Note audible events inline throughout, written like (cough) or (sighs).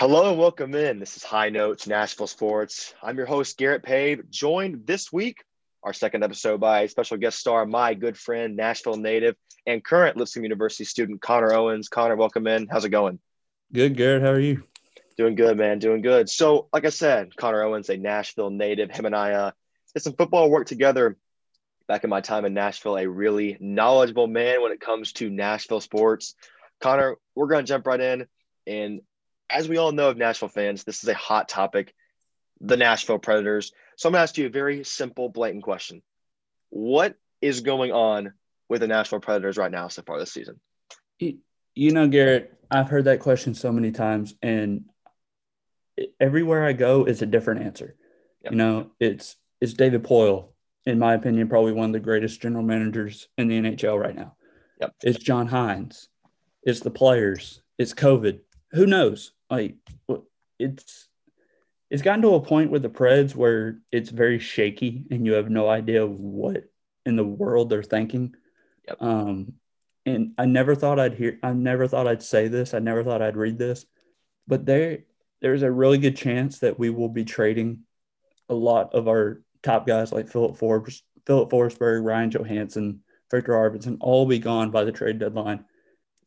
Hello and welcome in. This is High Notes Nashville Sports. I'm your host, Garrett Pave, joined this week, our second episode, by special guest star, my good friend, Nashville native, and current Lipscomb University student, Connor Owens. Connor, welcome in. How's it going? Good, Garrett. How are you? Doing good, man. Doing good. So, like I said, Connor Owens, a Nashville native. Him and I uh, did some football work together back in my time in Nashville, a really knowledgeable man when it comes to Nashville sports. Connor, we're going to jump right in. And as we all know of Nashville fans, this is a hot topic the Nashville Predators. So I'm going to ask you a very simple, blatant question. What is going on with the Nashville Predators right now so far this season? You know, Garrett, I've heard that question so many times, and everywhere I go, it's a different answer. Yep. You know, it's it's David Poile, in my opinion, probably one of the greatest general managers in the NHL right now. Yep. It's John Hynes. It's the players. It's COVID. Who knows? Like it's it's gotten to a point with the Preds where it's very shaky and you have no idea what in the world they're thinking. Yep. Um, and I never thought I'd hear, I never thought I'd say this. I never thought I'd read this, but there, there's a really good chance that we will be trading a lot of our top guys like Philip Forbes, Filip Forsberg, Ryan Johansen, Viktor Arvidsson, all be gone by the trade deadline.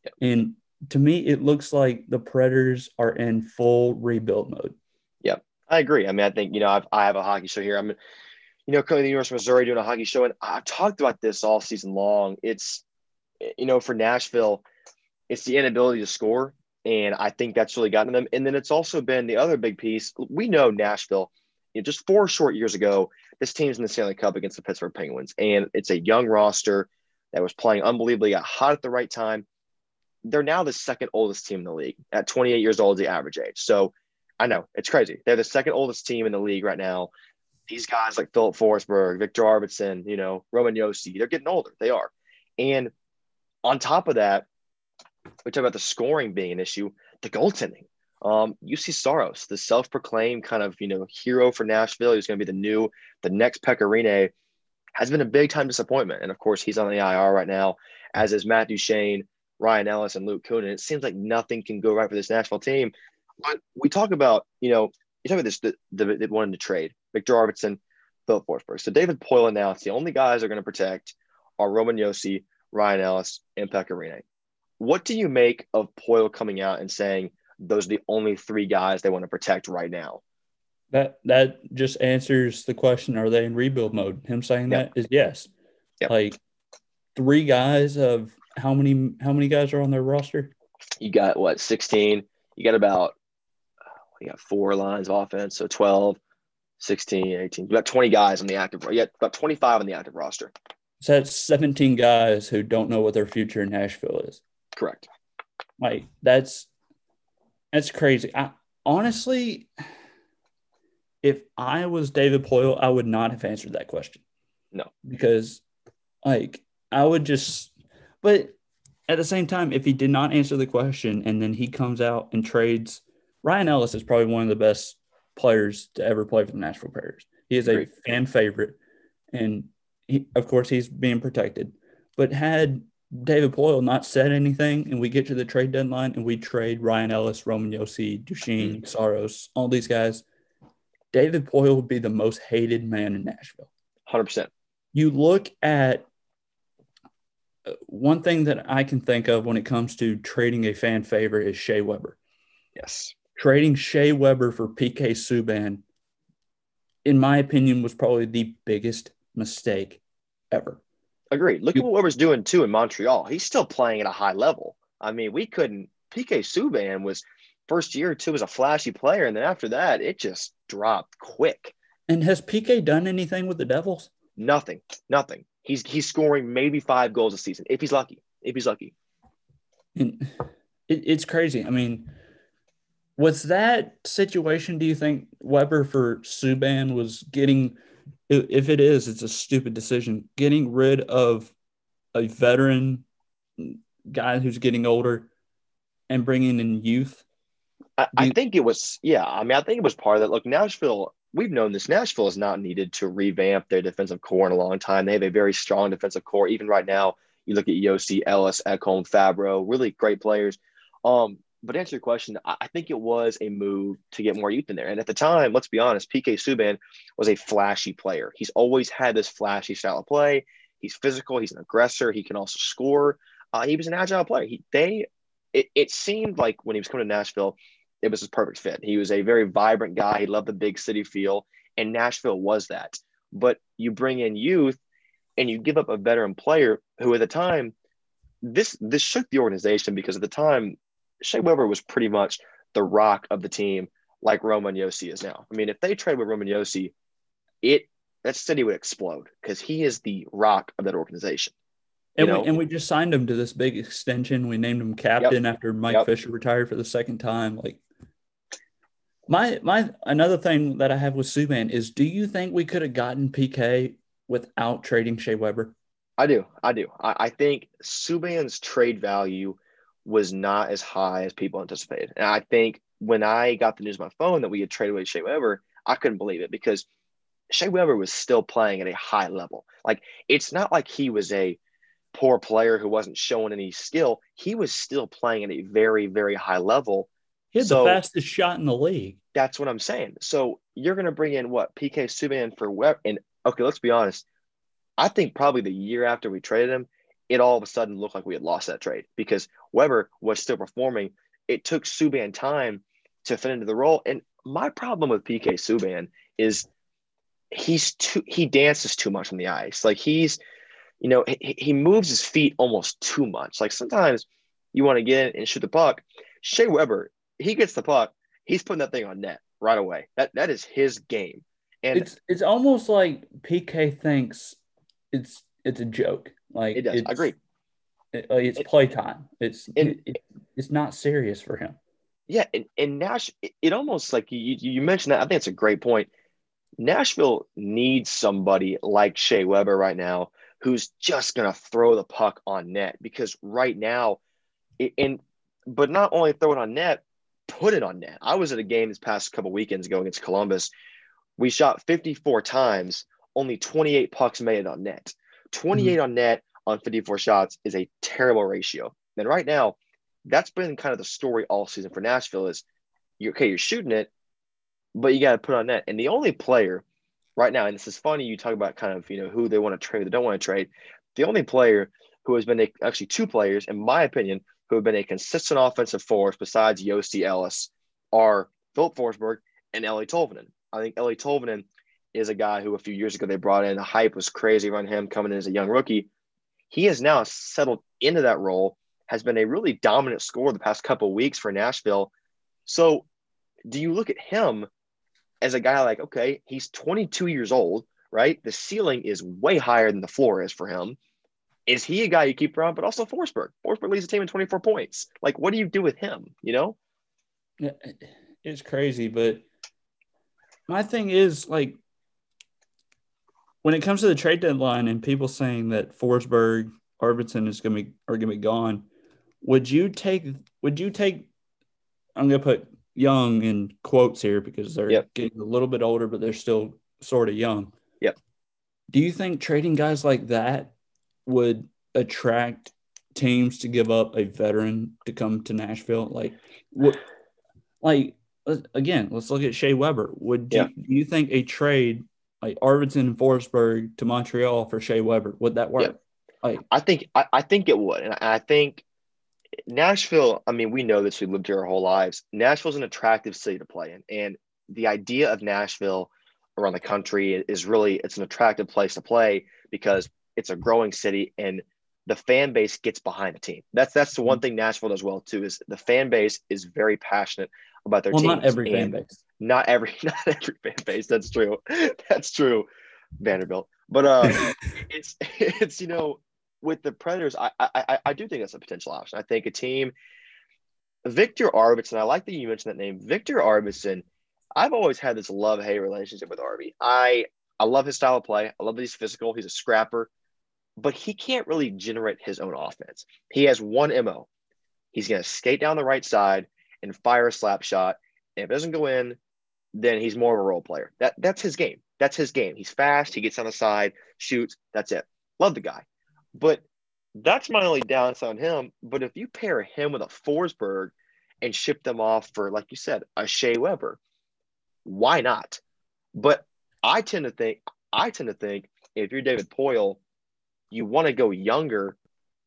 Yep. And to me, it looks like the Predators are in full rebuild mode. Yeah, I agree. I mean, I think, you know, I've, I have a hockey show here. I'm, you know, coming to the University of Missouri doing a hockey show, and I've talked about this all season long. It's, you know, for Nashville, it's the inability to score. And I think that's really gotten them. And then it's also been the other big piece. We know Nashville, you know, just four short years ago, this team's in the Stanley Cup against the Pittsburgh Penguins. And it's a young roster that was playing unbelievably, hot at the right time they're now the second oldest team in the league at 28 years old, the average age. So I know it's crazy. They're the second oldest team in the league right now. These guys like Filip Forsberg, Viktor Arvidsson, you know, Roman Josi, they're getting older. They are. And on top of that, we talk about the scoring being an issue, the goaltending. Um, Juuse Saros, the self-proclaimed kind of, you know, hero for Nashville, who's going to be the new, the next Pekka Rinne, has been a big time disappointment. And of course, he's on the IR right now, as is Matt Duchene, Ryan Ellis and Luke Kunin. It seems like nothing can go right for this Nashville team. But we talk about, you know, you talk about this, the, the, they wanted to trade Viktor Arvidsson, Filip Forsberg. So David Poile announced the only guys they're going to protect are Roman Josi, Ryan Ellis, and Pekka What do you make of Poile coming out and saying those are the only three guys they want to protect right now? That that just answers the question: Are they in rebuild mode? Him saying yep. that is yes. Yep. Like three guys of how many how many guys are on their roster? You got what 16. You got about you got four lines of offense, so 12, 16, 18. You got 20 guys on the active. You got about 25 on the active roster. So that's 17 guys who don't know what their future in Nashville is. Correct. Like that's that's crazy. I honestly, if I was David Poile, I would not have answered that question. No, because like I would just but at the same time, if he did not answer the question and then he comes out and trades, Ryan Ellis is probably one of the best players to ever play for the Nashville Predators. He is a fan favorite, and he, of course he's being protected. But had David Poile not said anything, and we get to the trade deadline and we trade Ryan Ellis, Roman Josi, Duchene, mm-hmm. Saros, all these guys, David Poile would be the most hated man in Nashville. Hundred percent. You look at one thing that I can think of when it comes to trading a fan favorite is Shea Weber. Yes. Trading Shea Weber for PK Subban, in my opinion, was probably the biggest mistake ever. Agreed. Look you, at what Weber's doing too in Montreal. He's still playing at a high level. I mean, we couldn't. PK Subban was first year or two was a flashy player, and then after that, it just dropped quick. And has PK done anything with the Devils? Nothing. Nothing. He's he's scoring maybe five goals a season if he's lucky. If he's lucky. And it, it's crazy. I mean, was that situation? Do you think Weber for Subban was getting? If it is, it's a stupid decision. Getting rid of a veteran guy who's getting older and bringing in youth. I, I think it was. Yeah, I mean, I think it was part of that. Look, Nashville we've known this. Nashville has not needed to revamp their defensive core in a long time. They have a very strong defensive core. Even right now, you look at Josi, Ellis, Ekholm, Fabbro, really great players. Um, but answer your question, I think it was a move to get more youth in there. And at the time, let's be honest, PK Subban was a flashy player. He's always had this flashy style of play. He's physical. He's an aggressor. He can also score. Uh, he was an agile player. He, they, it, it seemed like when he was coming to Nashville, it was his perfect fit. He was a very vibrant guy. He loved the big city feel, and Nashville was that. But you bring in youth, and you give up a veteran player who, at the time, this this shook the organization because at the time, Shea Weber was pretty much the rock of the team, like Roman Josi is now. I mean, if they trade with Roman Josi, it that city would explode because he is the rock of that organization. And we, and we just signed him to this big extension. We named him captain yep. after Mike yep. Fisher retired for the second time. Like my my another thing that I have with Subban is do you think we could have gotten PK without trading Shea Weber? I do. I do. I, I think Subban's trade value was not as high as people anticipated. And I think when I got the news on my phone that we had traded away Shea Weber, I couldn't believe it because Shea Weber was still playing at a high level. Like it's not like he was a poor player who wasn't showing any skill. He was still playing at a very, very high level. He had so, the fastest shot in the league. That's what I'm saying. So you're going to bring in what PK Subban for Weber, and okay, let's be honest. I think probably the year after we traded him, it all of a sudden looked like we had lost that trade because Weber was still performing. It took Subban time to fit into the role. And my problem with PK Subban is he's too he dances too much on the ice. Like he's, you know, he, he moves his feet almost too much. Like sometimes you want to get in and shoot the puck. Shea Weber, he gets the puck, he's putting that thing on net right away. That that is his game. And it's it's almost like PK thinks it's it's a joke. Like it does. I agree. It, it's it, playtime. It's it, it, it's not serious for him. Yeah, and, and Nash, it, almost like you you mentioned that. I think it's a great point. Nashville needs somebody like Shea Weber right now who's just gonna throw the puck on net because right now, and but not only throw it on net, put it on net. I was at a game this past couple weekends ago against Columbus. We shot 54 times, only 28 pucks made it on net. 28 mm-hmm. on net on 54 shots is a terrible ratio. And right now, that's been kind of the story all season for Nashville is you okay, you're shooting it, but you got to put on net. And the only player right now, and this is funny, you talk about kind of, you know, who they want to trade, they don't want to trade. The only player who has been actually two players, in my opinion, who have been a consistent offensive force besides Josi Ellis are Filip Forsberg and Eeli Tolvanen. I think Eeli Tolvanen is a guy who a few years ago they brought in. The hype was crazy around him coming in as a young rookie. He has now settled into that role, has been a really dominant scorer the past couple weeks for Nashville. So, do you look at him as a guy like, okay, he's 22 years old, right? The ceiling is way higher than the floor is for him. Is he a guy you keep around? But also Forsberg. Forsberg leads the team in 24 points. Like, what do you do with him? You know? It's crazy, but my thing is like when it comes to the trade deadline and people saying that Forsberg, Arvidsson is going to be are going to be gone, would you take? Would you take? I'm going to put young in quotes here because they're yep. getting a little bit older, but they're still sort of young. Yep. Do you think trading guys like that would attract teams to give up a veteran to come to Nashville? Like, what? Like again, let's look at Shea Weber. Would yeah. do you think a trade like Arvidsson and Forsberg to Montreal for Shea Weber. Would that work? Yeah. Like, I think I, I think it would, and I think Nashville. I mean, we know this. We lived here our whole lives. Nashville's an attractive city to play in, and the idea of Nashville around the country is really it's an attractive place to play because it's a growing city and the fan base gets behind the team. That's that's the one mm-hmm. thing Nashville does well too is the fan base is very passionate about their well, team. Not every fan base. Not every (laughs) not every fan base. That's true. (laughs) That's true. Vanderbilt. But uh (laughs) it's it's you know with the Predators, I, I I do think that's a potential option. I think a team Viktor Arvidsson, I like that you mentioned that name. Viktor Arvidsson, I've always had this love-hate relationship with Arby. I I love his style of play. I love that he's physical. He's a scrapper, but he can't really generate his own offense. He has one MO. He's going to skate down the right side and fire a slap shot. And if it doesn't go in, then he's more of a role player. That that's his game. That's his game. He's fast. He gets on the side, shoots. That's it. Love the guy, but that's my only downside on him. But if you pair him with a Forsberg, and ship them off for, like you said, a Shea Weber. Why not? But I tend to think, I tend to think if you're David Poile, you want to go younger,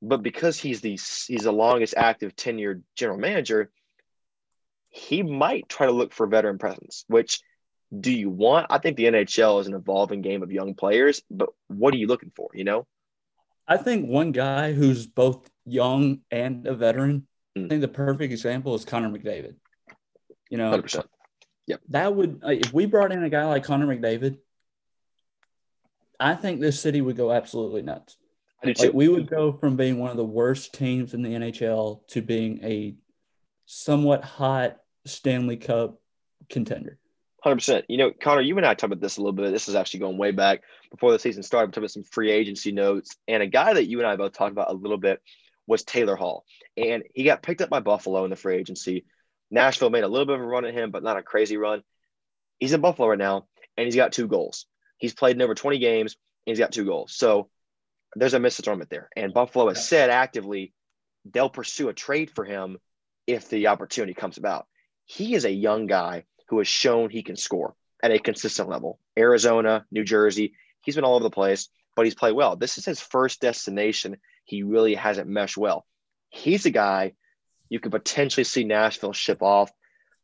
but because he's the he's the longest active tenured general manager, he might try to look for veteran presence. Which do you want? I think the NHL is an evolving game of young players, but what are you looking for? You know, I think one guy who's both young and a veteran. Mm. I think the perfect example is Connor McDavid. You know, 100%. Yep. That would if we brought in a guy like Connor McDavid, I think this city would go absolutely nuts. Like we would go from being one of the worst teams in the NHL to being a somewhat hot Stanley Cup contender. Hundred percent. You know, Connor, you and I talked about this a little bit. This is actually going way back before the season started. We talked about some free agency notes, and a guy that you and I both talked about a little bit was Taylor Hall, and he got picked up by Buffalo in the free agency. Nashville made a little bit of a run at him, but not a crazy run. He's in Buffalo right now, and he's got two goals. He's played in over 20 games, and he's got two goals. So there's a misassignment there. And Buffalo has said actively they'll pursue a trade for him if the opportunity comes about. He is a young guy who has shown he can score at a consistent level. Arizona, New Jersey, he's been all over the place, but he's played well. This is his first destination. He really hasn't meshed well. He's a guy you could potentially see Nashville ship off,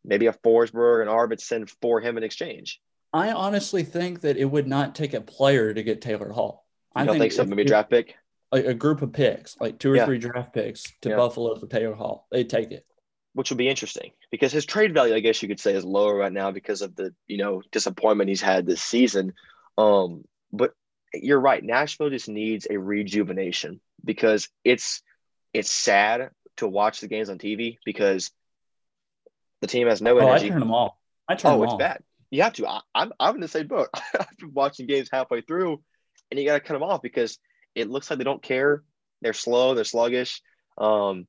maybe a Forsberg and Arvidsson for him in exchange. I honestly think that it would not take a player to get Taylor Hall. I don't think, think so. Maybe a draft pick. Like a group of picks, like two or yeah. three draft picks to yeah. Buffalo for Taylor Hall. They'd take it which would be interesting because his trade value, I guess you could say, is lower right now because of the you know disappointment he's had this season. Um, but you're right, Nashville just needs a rejuvenation because it's it's sad to watch the games on TV because the team has no oh, energy. I turn them off. I turn oh, them it's bad. You have to. I, I'm I'm in the same boat. (laughs) I've been watching games halfway through, and you got to cut them off because it looks like they don't care. They're slow. They're sluggish. Um,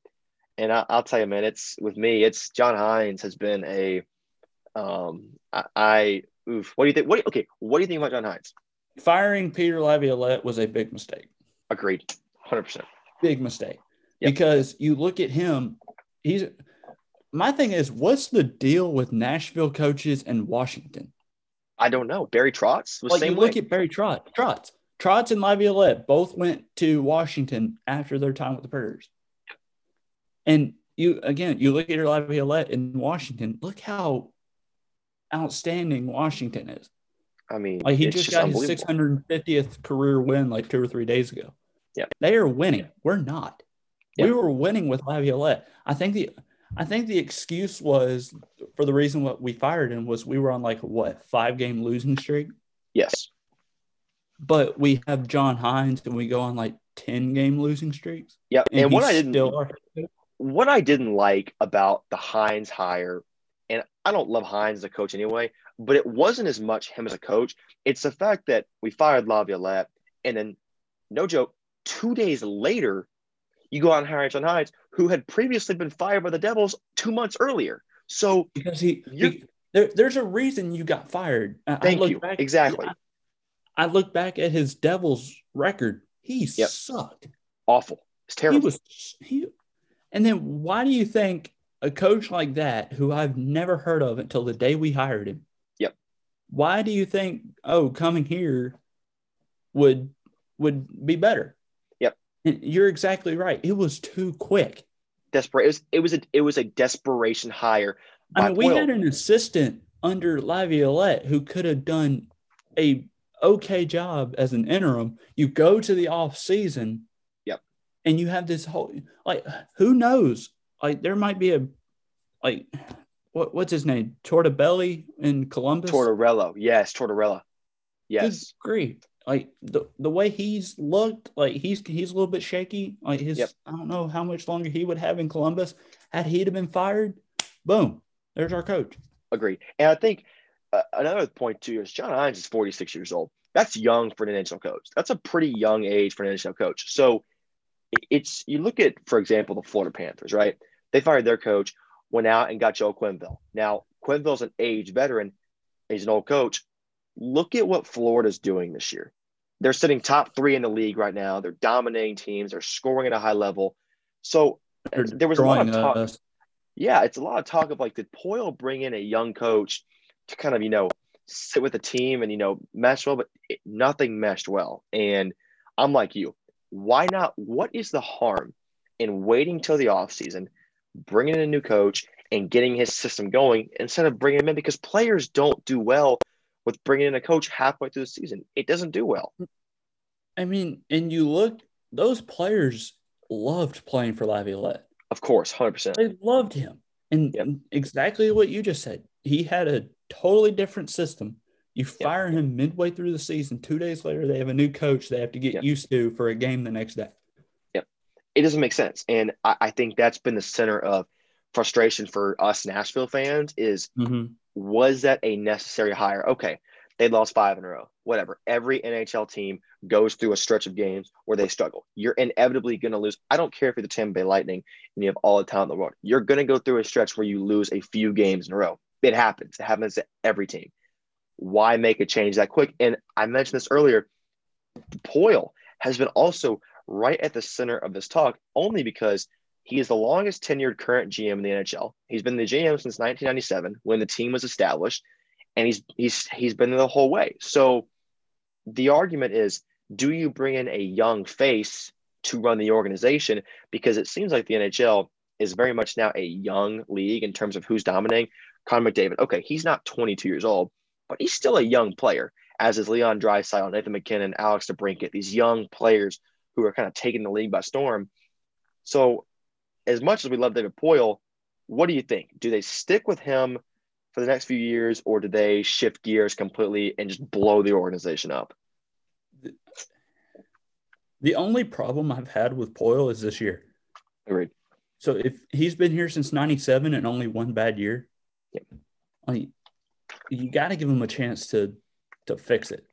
and I, will tell you, man, it's with me. It's John Hynes has been a, um, I, I oof. What do you think? What okay? What do you think about John Hynes? Firing Peter Laviolette was a big mistake. Agreed, hundred percent. Big mistake yep. because you look at him. He's my thing is, what's the deal with Nashville coaches and Washington? I don't know. Barry Trotz was like same you way. look at Barry Trotz. Trotz. Trotz and Laviolette both went to Washington after their time with the Predators. And you again, you look at your Laviolette in Washington. Look how outstanding Washington is. I mean, like he just, just got his 650th career win like two or three days ago. Yeah, they are winning. We're not. We were winning with Laviolette. I think the I think the excuse was for the reason what we fired him was we were on like what five game losing streak. Yes. But we have John Hynes and we go on like 10 game losing streaks. Yeah. And, and what I didn't what I didn't like about the Hynes hire, and I don't love Hynes as a coach anyway, but it wasn't as much him as a coach. It's the fact that we fired Laviolette, and then, no joke, two days later, you go on hire John Hynes, who had previously been fired by the Devils two months earlier. So because he, he there, there's a reason you got fired. Thank you. Back, exactly. I, I, look back at his Devils record. He yep. sucked. Awful. It's terrible. He was he and then why do you think a coach like that, who I've never heard of until the day we hired him, yep. Why do you think, oh, coming here would would be better? You're exactly right. It was too quick. Desperate. It was it was a it was a desperation hire. I mean, we had an assistant under Laviolette who could have done a okay job as an interim. You go to the off season Yep. and you have this whole like who knows like there might be a like what what's his name tortabelli in columbus tortorello yes tortorella yes Good grief like the, the way he's looked like he's he's a little bit shaky like his yep. i don't know how much longer he would have in columbus had he been fired boom there's our coach agreed and i think uh, another point too is john hynes is 46 years old that's young for an NHL coach that's a pretty young age for an NHL coach so it's you look at, for example, the Florida Panthers, right? They fired their coach, went out and got Joe Quenneville. Now, Quenneville's an age veteran, he's an old coach. Look at what Florida's doing this year. They're sitting top three in the league right now. They're dominating teams, they're scoring at a high level. So they're there was a lot of talk. Us. Yeah, it's a lot of talk of like, did Poile bring in a young coach to kind of, you know, sit with the team and, you know, mesh well, but it, nothing meshed well. And I'm like you. Why not? What is the harm in waiting till the offseason, bringing in a new coach and getting his system going instead of bringing him in? Because players don't do well with bringing in a coach halfway through the season. It doesn't do well. I mean, and you look, those players loved playing for Laviolette. Of course, 100%. They loved him. And yep. exactly what you just said. He had a totally different system. You fire yep. him midway through the season. Two days later, they have a new coach they have to get yep. used to for a game the next day. Yep. It doesn't make sense. And I, I think that's been the center of frustration for us Nashville fans is mm-hmm. Was that a necessary hire? Okay, they lost five in a row. Whatever. Every NHL team goes through a stretch of games where they struggle. You're inevitably going to lose. I don't care if you're the Tampa Bay Lightning and you have all the talent in the world. You're going to go through a stretch where you lose a few games in a row. It happens. It happens to every team. Why make a change that quick? And I mentioned this earlier. Poile has been also right at the center of this talk only because he is the longest tenured current GM in the NHL. He's been the GM since 1997 when the team was established, and he's he's he's been there the whole way. So the argument is, do you bring in a young face to run the organization? Because it seems like the NHL is very much now a young league in terms of who's dominating. Connor McDavid, okay, he's not 22 years old, but he's still a young player, as is Leon Draisaitl, Nathan MacKinnon, Alex DeBrincat, these young players who are kind of taking the league by storm. So, as much as we love David Poile, what do you think? Do they stick with him for the next few years, or do they shift gears completely and just blow the organization up? The only problem I've had with Poile is this year. Agreed. So if he's been here since '97 and only one bad year, yep. I mean, you got to give him a chance to to fix it.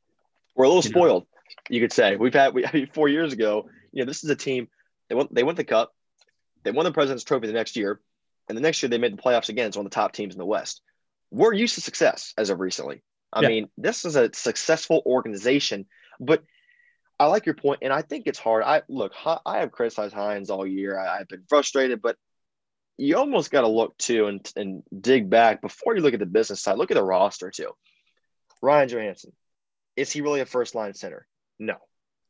We're a little you spoiled, know? you could say. We've had we, I (laughs) mean, four years ago. You know, this is a team. They won. They won the cup. They won the President's Trophy the next year, and the next year they made the playoffs again. It's one of the top teams in the West. We're used to success as of recently. I yeah. mean, this is a successful organization, but I like your point, and I think it's hard. I look, I have criticized Hynes all year. I, have been frustrated, but you almost got to look too and, and dig back before you look at the business side. Look at the roster too. Ryan Johansen, is he really a first line center? No,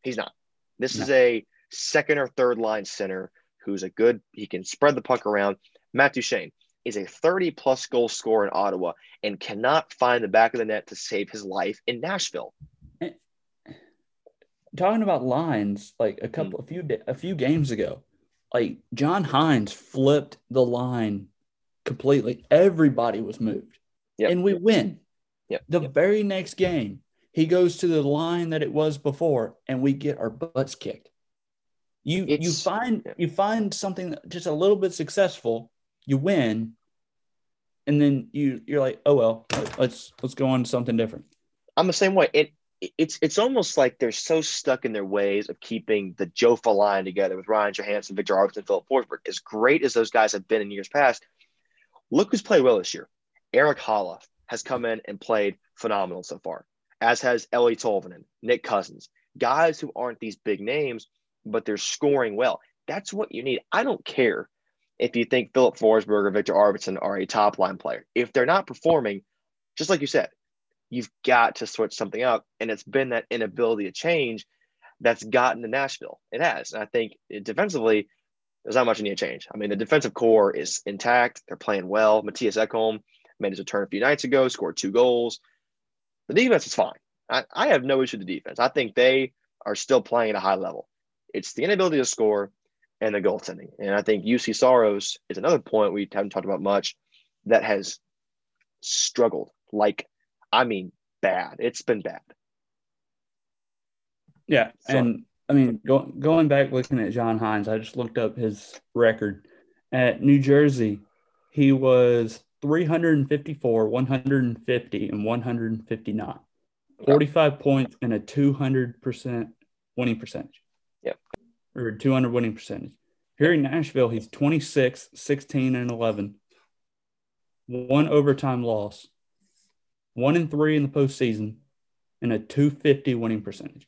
he's not. This no. is a second or third line center who's a good, he can spread the puck around. Matt Duchene is a 30 plus goal scorer in Ottawa and cannot find the back of the net to save his life in Nashville. Talking about lines, like a couple, mm. a few, a few games ago, like John Hynes flipped the line completely. Everybody was moved. Yep. And we win. Yep. The yep. very next game, he goes to the line that it was before, and we get our butts kicked. You it's, you find you find something just a little bit successful, you win, and then you you're like, oh well, let's let's go on to something different. I'm the same way. It it's it's almost like they're so stuck in their ways of keeping the Jofa line together with Ryan Johansen, Viktor Arvidsson, Filip Forsberg. As great as those guys have been in years past, look who's played well this year. Erik Haula has come in and played phenomenal so far, as has Eeli Tolvanen, Nick Cousins, guys who aren't these big names, but they're scoring well. That's what you need. I don't care if you think Filip Forsberg or Viktor Arvidsson are a top line player. If they're not performing, just like you said, you've got to switch something up. And it's been that inability to change that's gotten to Nashville. It has. And I think defensively, there's not much you need to change. I mean, the defensive core is intact. They're playing well. Mattias Ekholm made his return a few nights ago, scored two goals. The defense is fine. I, I have no issue with the defense. I think they are still playing at a high level. It's the inability to score and the goaltending. And I think Juuse Saros is another point we haven't talked about much that has struggled like I mean, bad. It's been bad. Yeah, so, and I mean, go, going back looking at John Hynes, I just looked up his record at New Jersey. He was 354, 150, and 159. 45 points and a 200% winning percentage. Or 200 winning percentage. Here in Nashville, he's 26, 16, and 11. One overtime loss, one and three in the postseason, and a 250 winning percentage.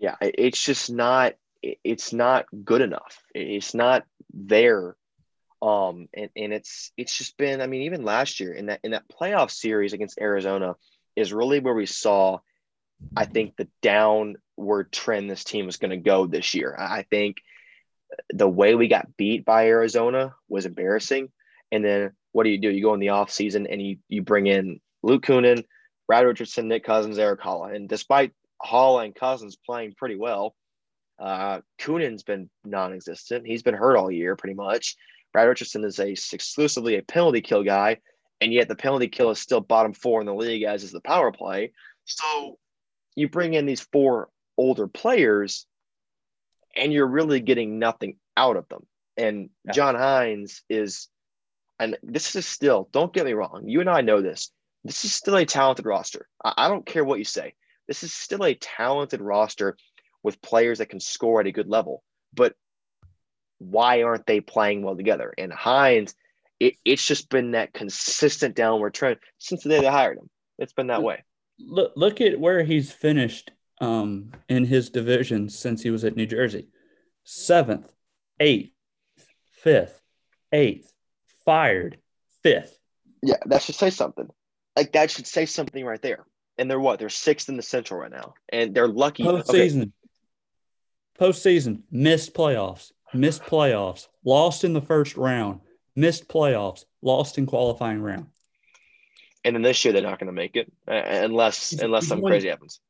Yeah, it's just not it's not good enough. It's not there Um, and, and it's it's just been, I mean, even last year in that in that playoff series against Arizona is really where we saw, I think, the downward trend this team was going to go this year. I think the way we got beat by Arizona was embarrassing. And then what do you do? You go in the offseason and you you bring in Luke Kunin, Brad Richardson, Nick Cousins, Erik Haula. And despite Haula and Cousins playing pretty well, uh, Kunin's been non-existent. He's been hurt all year, pretty much. Brad Richardson is a exclusively a penalty kill guy, and yet the penalty kill is still bottom four in the league, as is the power play. So you bring in these four older players, and you're really getting nothing out of them. And yeah. John Hynes is, and this is still, don't get me wrong, you and I know this. This is still a talented roster. I, I don't care what you say. This is still a talented roster with players that can score at a good level. But why aren't they playing well together? And Hynes, it, it's just been that consistent downward trend since the day they hired him. It's been that hmm. way. Look, look at where he's finished um, in his division since he was at New Jersey seventh, eighth, fifth, eighth, fired, fifth. Yeah, that should say something. Like that should say something right there. And they're what? They're sixth in the Central right now, and they're lucky. Postseason, okay postseason, missed playoffs, missed playoffs, lost in the first round, missed playoffs, lost in qualifying round. And then this year they're not going to make it uh, unless he's, unless he's something won, crazy happens.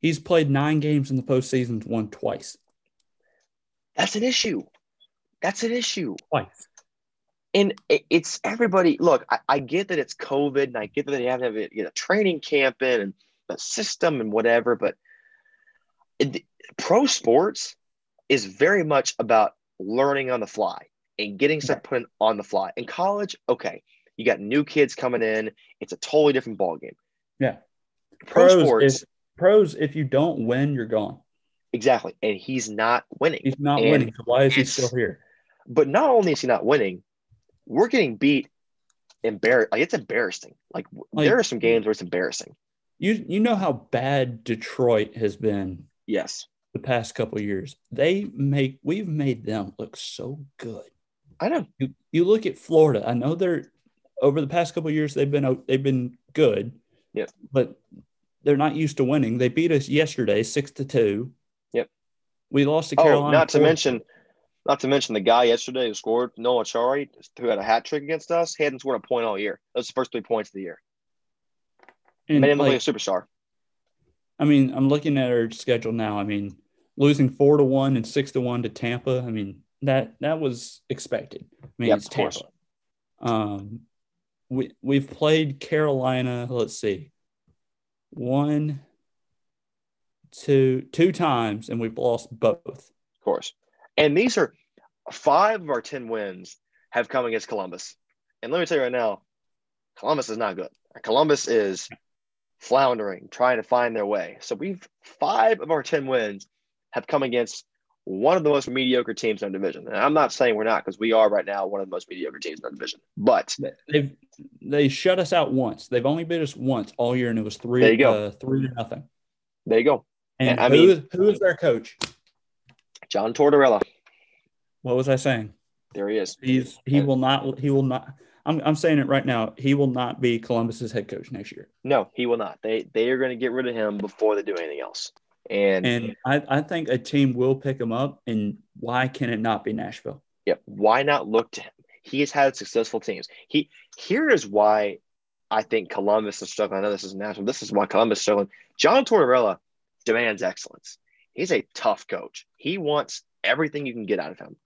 He's played nine games in the postseason, won twice. That's an issue. That's an issue. Twice. And it's everybody. Look, I, I get that it's COVID, and I get that they have to have a, you know, training camp in and the system and whatever. But it, pro sports is very much about learning on the fly and getting stuff put on the fly. In college, okay, you got new kids coming in. It's a totally different ball game. Yeah. Pro pros, sports. If, pros, if you don't win, you're gone. Exactly. And he's not winning. He's not and winning. So why is he still here? But not only is he not winning, we're getting beat embarrassed. Like it's embarrassing. Like, like there are some games where it's embarrassing. You you know how bad Detroit has been. Yes the past couple years. They make we've made them look so good. I know. You, you look at Florida. I know they're over the past couple years they've been they've been good. Yeah. But they're not used to winning. They beat us yesterday, six to two. Yep. We lost to oh, Carolina. Oh, not to mention, not to mention the guy yesterday who scored Noel Acciari, who had a hat trick against us. He hadn't scored a point all year. Those the first three points of the year. And Made him like, look like a superstar. I mean, I'm looking at our schedule now. I mean, losing four to one and six to one to Tampa. I mean, that that was expected. I mean, yep, it's Tampa. Um, we we've played Carolina. Let's see, one, two, two times, and we've lost both. Of course, and these are five of our ten wins have come against Columbus. And let me tell you right now, Columbus is not good. Columbus is floundering, trying to find their way. So we've five of our 10 wins have come against one of the most mediocre teams in our division. And I'm not saying we're not because we are right now one of the most mediocre teams in our division. But they've they shut us out once. They've only beat us once all year, and it was three. There you go. Uh, three to nothing. There you go. And, and I who, mean, who is their coach? John Tortorella. What was I saying? There he is. He's he will not. He will not. I'm, I'm saying it right now. He will not be Columbus's head coach next year. No, he will not. They they are going to get rid of him before they do anything else. And and I, I think a team will pick him up. And why can it not be Nashville? Yeah, why not look to him? He has had successful teams. He here is why I think Columbus is struggling. I know this is national. This is why Columbus is struggling. John Tortorella demands excellence. He's a tough coach. He wants everything you can get out of him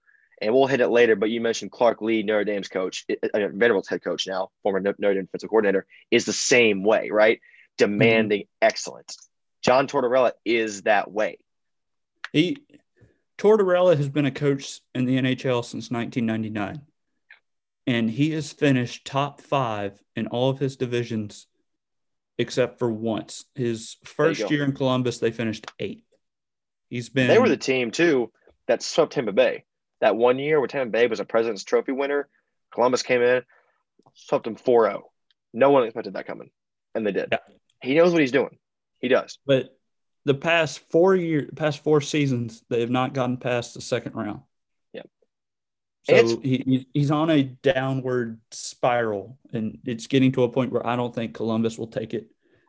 and we'll hit it later. But you mentioned Clark Lea, Notre Dame's coach, uh, Vanderbilt's head coach now, former Notre Dame defensive coordinator, is the same way, right? Demanding mm-hmm. excellence. John Tortorella is that way. He Tortorella has been a coach in the NHL since 1999, and he has finished top five in all of his divisions except for once. His first year in Columbus, they finished eighth. He's been. They were the team too that swept Tampa Bay that one year where Tampa Bay was a President's Trophy winner, Columbus came in, swept them 4 0. No one expected that coming, and they did. Yeah. He knows what he's doing. He does. But the past four year, past four seasons, they have not gotten past the second round. Yeah. So he, he's on a downward spiral, and it's getting to a point where I don't think Columbus will take it.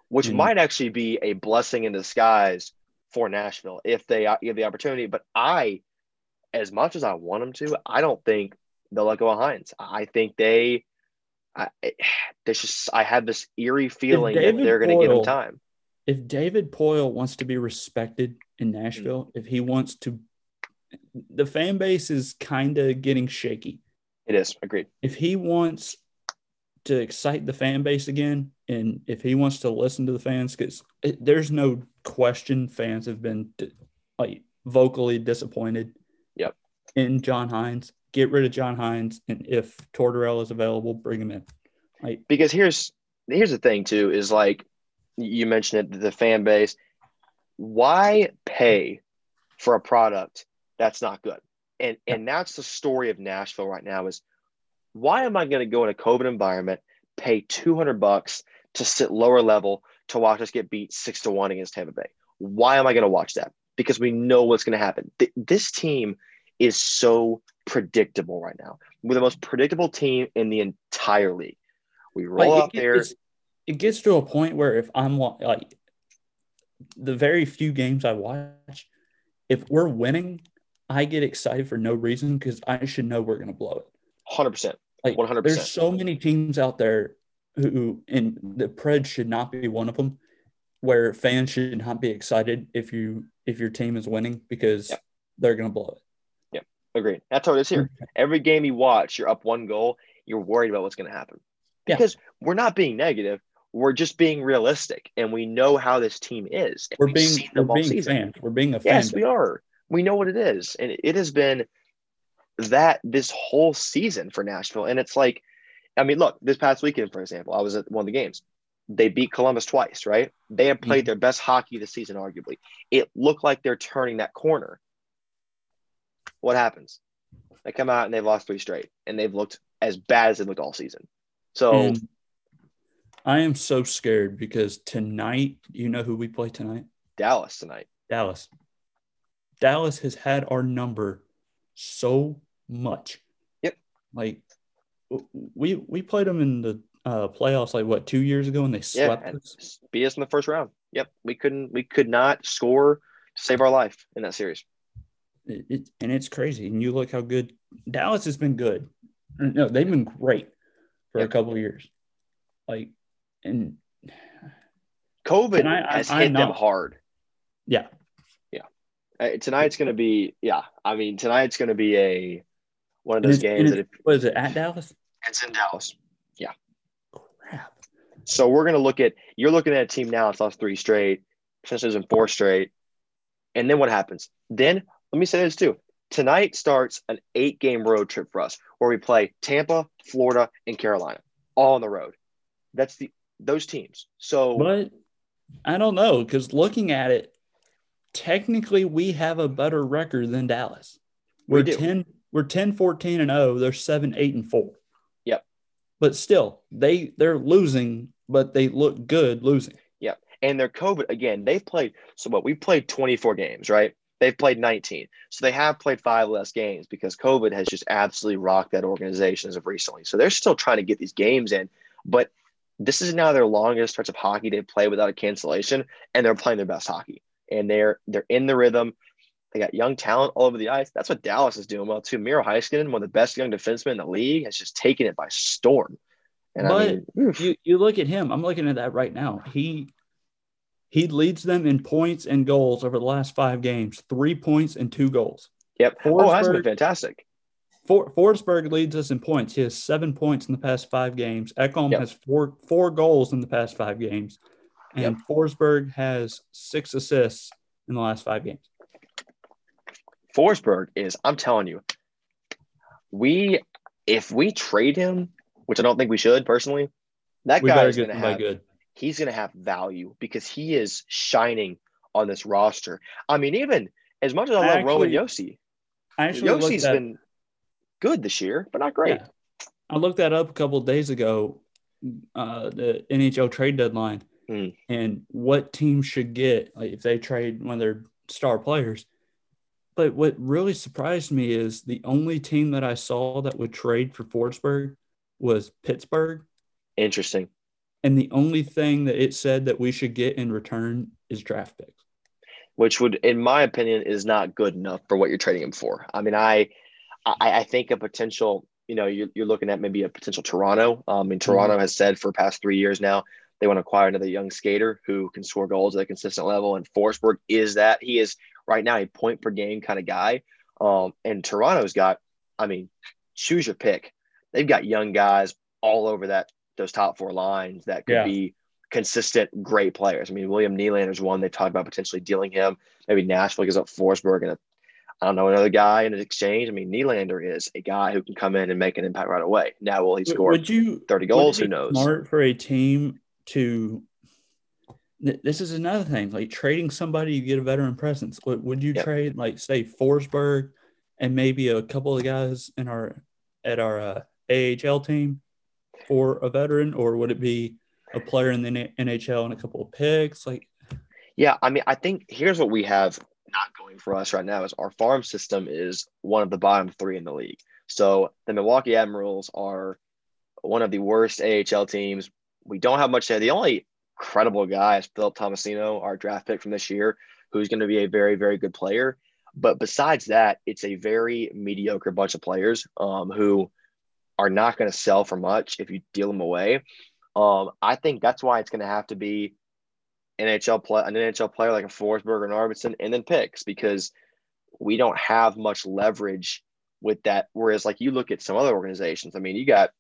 Which might actually be a blessing in disguise for Nashville if they uh, give the opportunity. But I, as much as I want them to, I don't think they'll let go of Hynes. I think they, I, (sighs) this just I have this eerie feeling that they're going to give him time. If David Poile wants to be respected in Nashville, mm-hmm. if he wants to the fan base is kind of getting shaky. It is. Agreed. If he wants to excite the fan base again, and if he wants to listen to the fans, because there's no question fans have been like vocally disappointed. Yep. In John Hynes, get rid of John Hynes, and if Tortorella is available, bring him in. Like because here's here's the thing too is like you mentioned it, the fan base. Why pay for a product that's not good. And and that's the story of Nashville right now is why am I going to go in a COVID environment, pay 200 bucks to sit lower level to watch us get beat six to one against Tampa Bay? Why am I going to watch that? Because we know what's going to happen. Th- this team is so predictable right now. We're the most predictable team in the entire league. We roll like, out there. It gets to a point where if I'm like the very few games I watch, if we're winning, I get excited for no reason because I should know we're going to blow it. Hundred percent, like one hundred percent. There's so many teams out there who, and the Preds should not be one of them, where fans should not be excited if you if your team is winning because yep. they're going to blow it. Yep, agreed. That's how it is here. Every game you watch, you're up one goal. You're worried about what's going to happen because yeah. we're not being negative. We're just being realistic, and we know how this team is. We're being, we're being season. fans. We're being a fan. Yes, we are we know what it is. And it has been that this whole season for Nashville. And it's like, I mean, look, this past weekend, for example, I was at one of the games. They beat Columbus twice, right? They have played mm-hmm. their best hockey this season, arguably. It looked like they're turning that corner. What happens? They come out and they've lost three straight, and they've looked as bad as they looked all season. So and I am so scared because tonight, you know who we play tonight? Dallas tonight. Dallas. Dallas has had our number so much. Yep. Like we we played them in the uh, playoffs like what two years ago and they swept yeah, us. Beat us in the first round. Yep. We couldn't we could not score to save our life in that series. It, it, and it's crazy. And you look how good Dallas has been good. No, they've been great for yep. a couple years. Like and COVID I, has I, hit them hard. Yeah. Uh, tonight's going to be, yeah. I mean, tonight's going to be a one of those games that. If, what is it at Dallas? It's in Dallas. Yeah. Crap. So we're going to look at. You're looking at a team now. It's lost three straight. Potentially in four straight. And then what happens? Then let me say this too. Tonight starts an eight game road trip for us where we play Tampa, Florida, and Carolina all on the road. That's the those teams. So, but I don't know because looking at it, technically we have a better record than Dallas. We're we 10 we're 10 14 and 0, they're 7 8 and 4. Yep. But still, they they're losing, but they look good losing. Yep. And their COVID again, they've played so what we played 24 games, right? They've played 19. So they have played five less games because COVID has just absolutely rocked that organization as of recently. So they're still trying to get these games in, but this is now their longest stretch of hockey they've played without a cancellation, and they're playing their best hockey and they're they're in the rhythm. They got young talent all over the ice. That's what Dallas is doing well too. Miro Heiskanen, one of the best young defensemen in the league, has just taken it by storm. And but I mean, you, you look at him. I'm looking at that right now. He he leads them in points and goals over the last five games. Three points and two goals. Yep. Oh, Forsberg, oh, that's been fantastic. For, Forsberg leads us in points. He has seven points in the past five games. Ekholm yep. has four four goals in the past five games and yep. Forsberg has six assists in the last five games. Forsberg is, I'm telling you, we if we trade him, which I don't think we should personally, that we guy is going to have good. he's going to have value because he is shining on this roster. I mean, even as much as I, I love actually, Roman Josi, Josi's been good this year, but not great. Yeah. I looked that up a couple days ago, uh, the NHL trade deadline mm. and what teams should get like if they trade one of their star players. But what really surprised me is the only team that I saw that would trade for Forsberg was Pittsburgh. Interesting. And the only thing that it said that we should get in return is draft picks. Which would, in my opinion, is not good enough for what you're trading him for. I mean, I I, I think a potential, you know, you're, you're looking at maybe a potential Toronto. Um, I mean, Toronto mm-hmm. has said for past three years now they want to acquire another young skater who can score goals at a consistent level. And Forsberg is that. He is right now a point per game kind of guy. Um, and Toronto's got, I mean, choose your pick. They've got young guys all over that those top four lines that could yeah. be consistent, great players. I mean, William Nylander's one. They talked about potentially dealing him. Maybe Nashville gives up Forsberg and I don't know another guy in an exchange. I mean, Nylander is a guy who can come in and make an impact right away. Now, will he score would you, 30 goals? Who knows? Smart for a team to this is another thing like trading somebody you get a veteran presence would you yep. trade like say forsberg and maybe a couple of guys in our at our uh, ahl team for a veteran or would it be a player in the nhl and a couple of picks like yeah i mean i think here's what we have not going for us right now is our farm system is one of the bottom three in the league so the milwaukee admirals are one of the worst ahl teams we don't have much there. The only credible guy is Philip Tomasino, our draft pick from this year, who's going to be a very, very good player. But besides that, it's a very mediocre bunch of players um, who are not going to sell for much if you deal them away. Um, I think that's why it's going to have to be NHL play, an NHL player like a Forsberg or an Arvidsson, and then picks because we don't have much leverage with that. Whereas, like you look at some other organizations, I mean, you got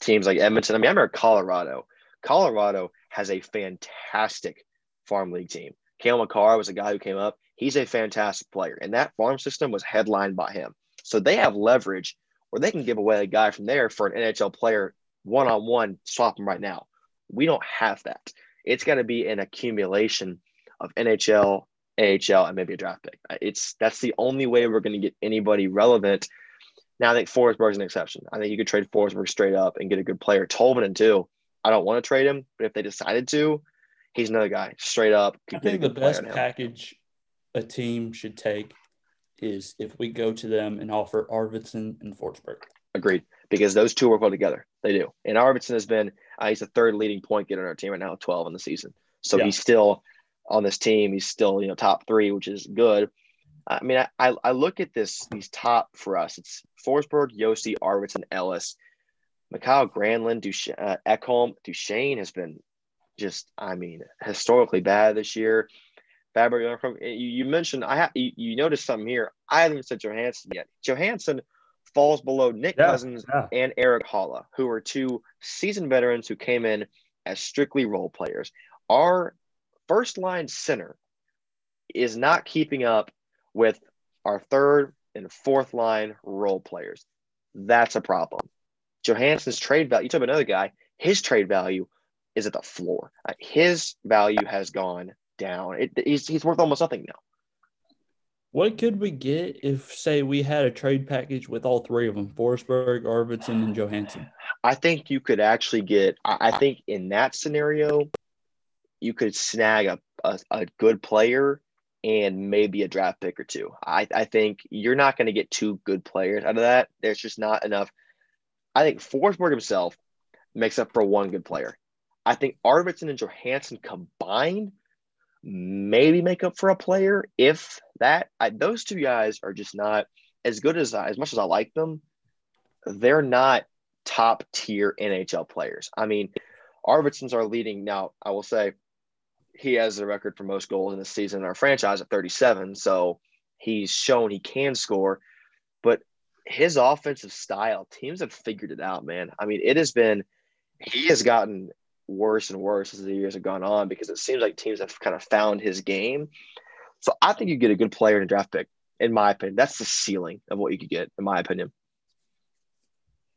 teams like Edmonton. I mean, I remember Colorado. Colorado has a fantastic farm league team. Cale Makar was a guy who came up. He's a fantastic player, and that farm system was headlined by him. So they have leverage where they can give away a guy from there for an NHL player one on one, swap him right now. We don't have that. It's going to be an accumulation of NHL, AHL, and maybe a draft pick. Uh, it's that's the only way we're going to get anybody relevant. Now I think Forsberg's an exception. I think you could trade Forsberg straight up and get a good player. Tolvanen too. I don't want to trade him, but if they decided to, he's another guy straight up. I think the best package a team should take is if we go to them and offer Arvidsson and Forsberg. Agreed, because those two work well together. They do. And Arvidsson has been uh, he's the third leading point getter on our team right now, twelve in the season. So yeah. he's still on this team. He's still you know top three, which is good. I mean, I, I look at this these top for us. It's Forsberg, Josi, Arvidsson, Ellis. Mikael Granlund, Duch- uh, Ekholm, Duchene has been just, I mean, historically bad this year. Fabbro, you, you mentioned, I have you, you noticed something here. I haven't said Johansen yet. Johansen falls below Nick yeah, Cousins yeah. and Erik Haula, who are two seasoned veterans who came in as strictly role players. Our first line center is not keeping up with our third and fourth line role players. That's a problem. Johansen's trade value, you talk about another guy, his trade value is at the floor. Uh, his value has gone down. It, he's, he's worth almost nothing now. What could we get if, say, we had a trade package with all three of them, Forsberg, Arvidsson, and Johansen? I think you could actually get, I think in that scenario, you could snag a, a, a good player and maybe a draft pick or two. I, I think you're not going to get two good players out of that. There's just not enough – I think Forsberg himself makes up for one good player. I think Arvidsson and Johansen combined maybe make up for a player. If that, I, those two guys are just not as good as as much as I like them. They're not top tier NHL players. I mean, Arvidsson's our leading now. I will say he has the record for most goals in the season in our franchise at 37. So he's shown he can score. But his offensive style, teams have figured it out, man. I mean, it has been, he has gotten worse and worse as the years have gone on because it seems like teams have kind of found his game. So I think you get a good player in a draft pick, in my opinion. That's the ceiling of what you could get, in my opinion.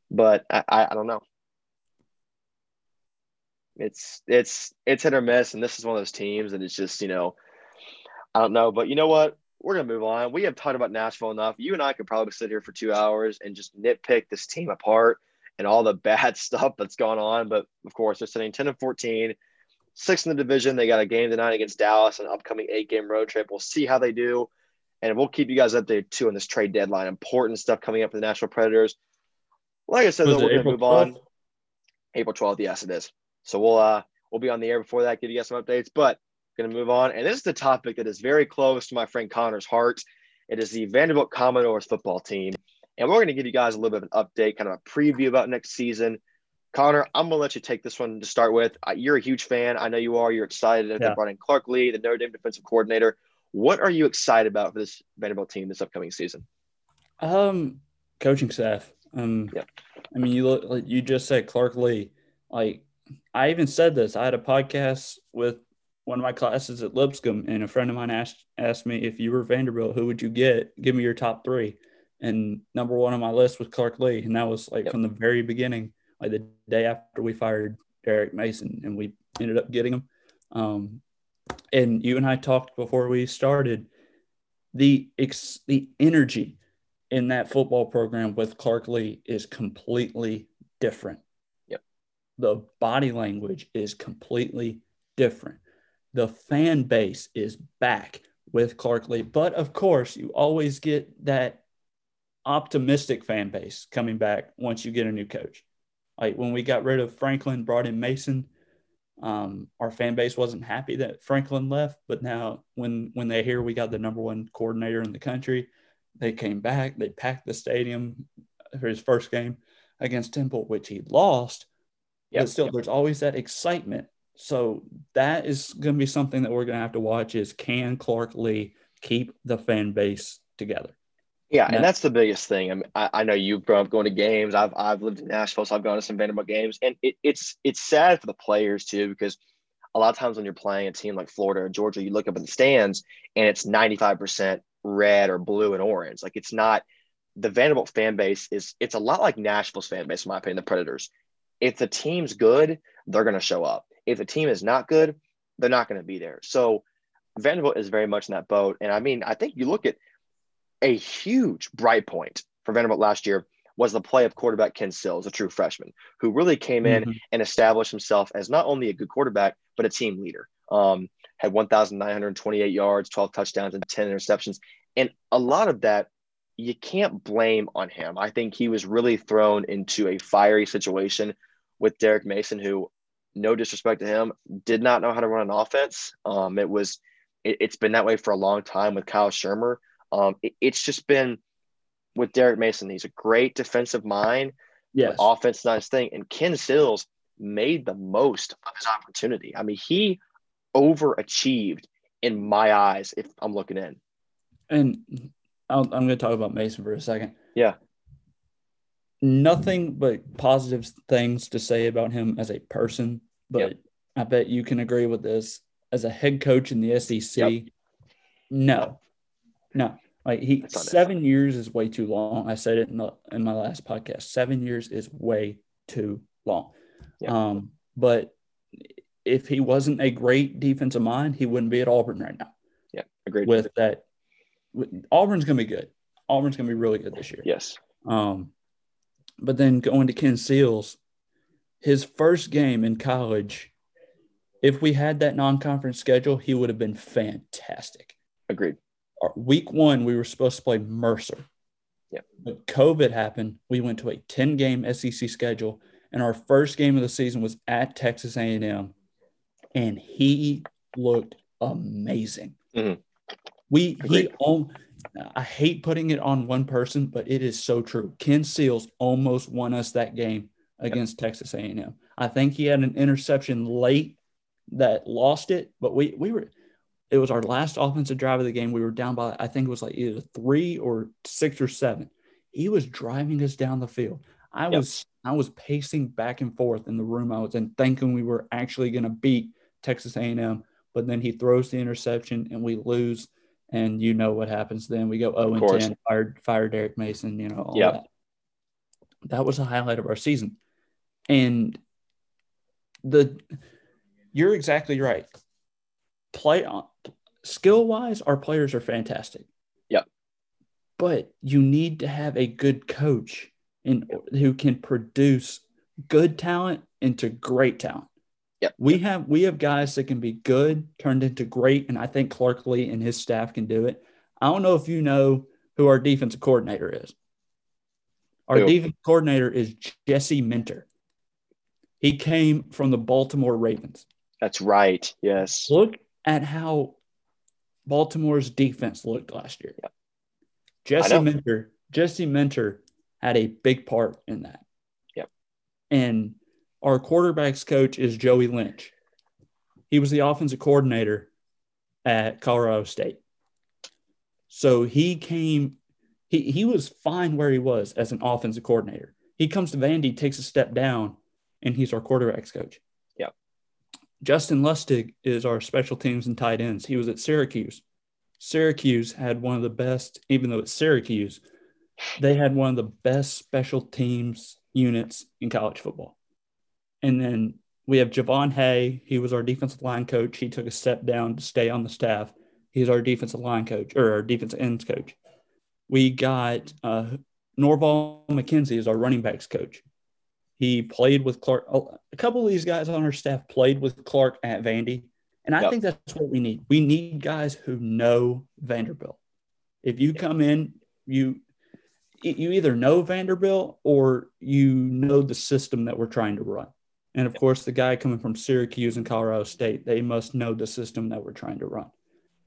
But I, I, I don't know. It's it's it's hit or miss, and this is one of those teams, and it's just you know, I don't know. But you know what? we're gonna move on. We have talked about Nashville enough. You and I could probably sit here for two hours and just nitpick this team apart and all the (laughs) bad stuff that's gone on. But of course, they're sitting 10 and 14, sixth in the division. They got a game tonight against Dallas, an upcoming eight game road trip. We'll see how they do. And we'll keep you guys updated too on this trade deadline. Important stuff coming up for the Nashville Predators. Like I said, though, we're going to move 12th? on. April 12th, yes, it is. So we'll uh we'll be on the air before that, give you guys some updates. But going to move on. And this is the topic that is very close to my friend Connor's heart. It is the Vanderbilt Commodores football team. And we're going to give you guys a little bit of an update, kind of a preview about next season. Connor, I'm going to let you take this one to start with. You're a huge fan. I know you are. You're excited that yeah. they brought in Clark Lea, the Notre Dame defensive coordinator. What are you excited about for this Vanderbilt team this upcoming season? Um, coaching staff. Um, yeah. I mean, you look like you just said Clark Lea. Like I even said this. I had a podcast with one of my classes at Lipscomb, and a friend of mine asked asked me if you were Vanderbilt, who would you get? Give me your top three. And number one on my list was Clark Lea, and that was like yep. from the very beginning, like the day after we fired Derek Mason, and we ended up getting him. Um, and you and I talked before we started the ex- the energy in that football program with Clark Lea is completely different. Yep. The body language is completely different. The fan base is back with Clark Lea, But of course, you always get that optimistic fan base coming back once you get a new coach. Like when we got rid of Franklin, brought in Mason, um, our fan base wasn't happy that Franklin left. But now when when they hear we got the number one coordinator in the country, they came back. They packed the stadium for his first game against Temple, which he lost. Yep. But still, yep. there's always that excitement. So that is going to be something that we're going to have to watch is can Clark Lea keep the fan base together? Yeah, and, and that's the biggest thing. I, mean, I, I know you've grown up going to games. I've I've lived in Nashville, so I've gone to some Vanderbilt games, and it, it's it's sad for the players too because a lot of times when you're playing a team like Florida or Georgia, you look up in the stands and it's 95% red or blue and orange. Like it's not the Vanderbilt fan base is it's a lot like Nashville's fan base, in my opinion, the Predators. If the team's good, they're going to show up. If the team is not good, they're not going to be there. So Vanderbilt is very much in that boat. And I mean, I think you look at a huge bright point for Vanderbilt last year was the play of quarterback Ken Seals, a true freshman, who really came in mm-hmm. and established himself as not only a good quarterback, but a team leader. Um, had 1,928 yards, 12 touchdowns, and 10 interceptions. And a lot of that you can't blame on him. I think he was really thrown into a fiery situation with Derek Mason, who, no disrespect to him, did not know how to run an offense. Um, it was, it, has been that way for a long time with Kyle Shurmur. Um, it, it's just been with Derek Mason. He's a great defensive mind. Yes. Offense, not his thing. And Ken Seals made the most of his opportunity. I mean, he overachieved in my eyes if I'm looking in. And i am going to talk about Mason for a second. Yeah. Nothing but positive things to say about him as a person, but yep. I bet you can agree with this. As a head coach in the SEC, yep. no, no. Like he seven years is way too long. I said it in the in my last podcast. Seven years is way too long. Yep. Um, but if he wasn't a great defensive mind, he wouldn't be at Auburn right now. Yeah, agreed. With that, Auburn's going to be good. Auburn's going to be really good this year. Yes. Um, but then going to Ken Seals, his first game in college, if we had that non-conference schedule, he would have been fantastic. Agreed. Week one, we were supposed to play Mercer. Yeah. But COVID happened. We went to a 10-game SEC schedule, and our first game of the season was at Texas A&M and he looked amazing. Mm-hmm. We he on, I hate putting it on one person, but it is so true. Ken Seals almost won us that game against yep. Texas A&M. I think he had an interception late that lost it, but we we were it was our last offensive drive of the game. We were down by I think it was like either three or six or seven. He was driving us down the field. I yep. was I was pacing back and forth in the room I was in, thinking we were actually going to beat Texas A&M, but then he throws the interception and we lose. And you know what happens then? We go 0 and 10, fired, fired Derek Mason, you know, all yep. that. That was a highlight of our season. And the you're exactly right. Play on skill wise, our players are fantastic. Yep. But you need to have a good coach in who can produce good talent into great talent. Yep. We have we have guys that can be good turned into great, and I think Clark Lea and his staff can do it. I don't know if you know who our defensive coordinator is. Our defensive coordinator is Jesse Minter. He came from the Baltimore Ravens. That's right. Yes. Look at how Baltimore's defense looked last year. Yep. Jesse. Minter, Jesse Minter had a big part in that. Yep. And our quarterbacks coach is Joey Lynch. He was the offensive coordinator at Colorado State. So he came, he, he was fine where he was as an offensive coordinator. He comes to Vandy, takes a step down, and he's our quarterbacks coach. Justin Lustig is our special teams and tight ends. He was at Syracuse. Syracuse had one of the best, even though it's Syracuse, they had one of the best special teams units in college football. And then we have Jovan Haye. He was our defensive line coach. He took a step down to stay on the staff. He's our defensive line coach or our defensive ends coach. We got uh, Norval McKenzie is our running backs coach. He played with Clark. A couple of these guys on our staff played with Clark at Vandy. And I Yep. think that's what we need. We need guys who know Vanderbilt. If you come in, you you either know Vanderbilt or you know the system that we're trying to run. And of course, the guy coming from Syracuse and Colorado State, they must know the system that we're trying to run.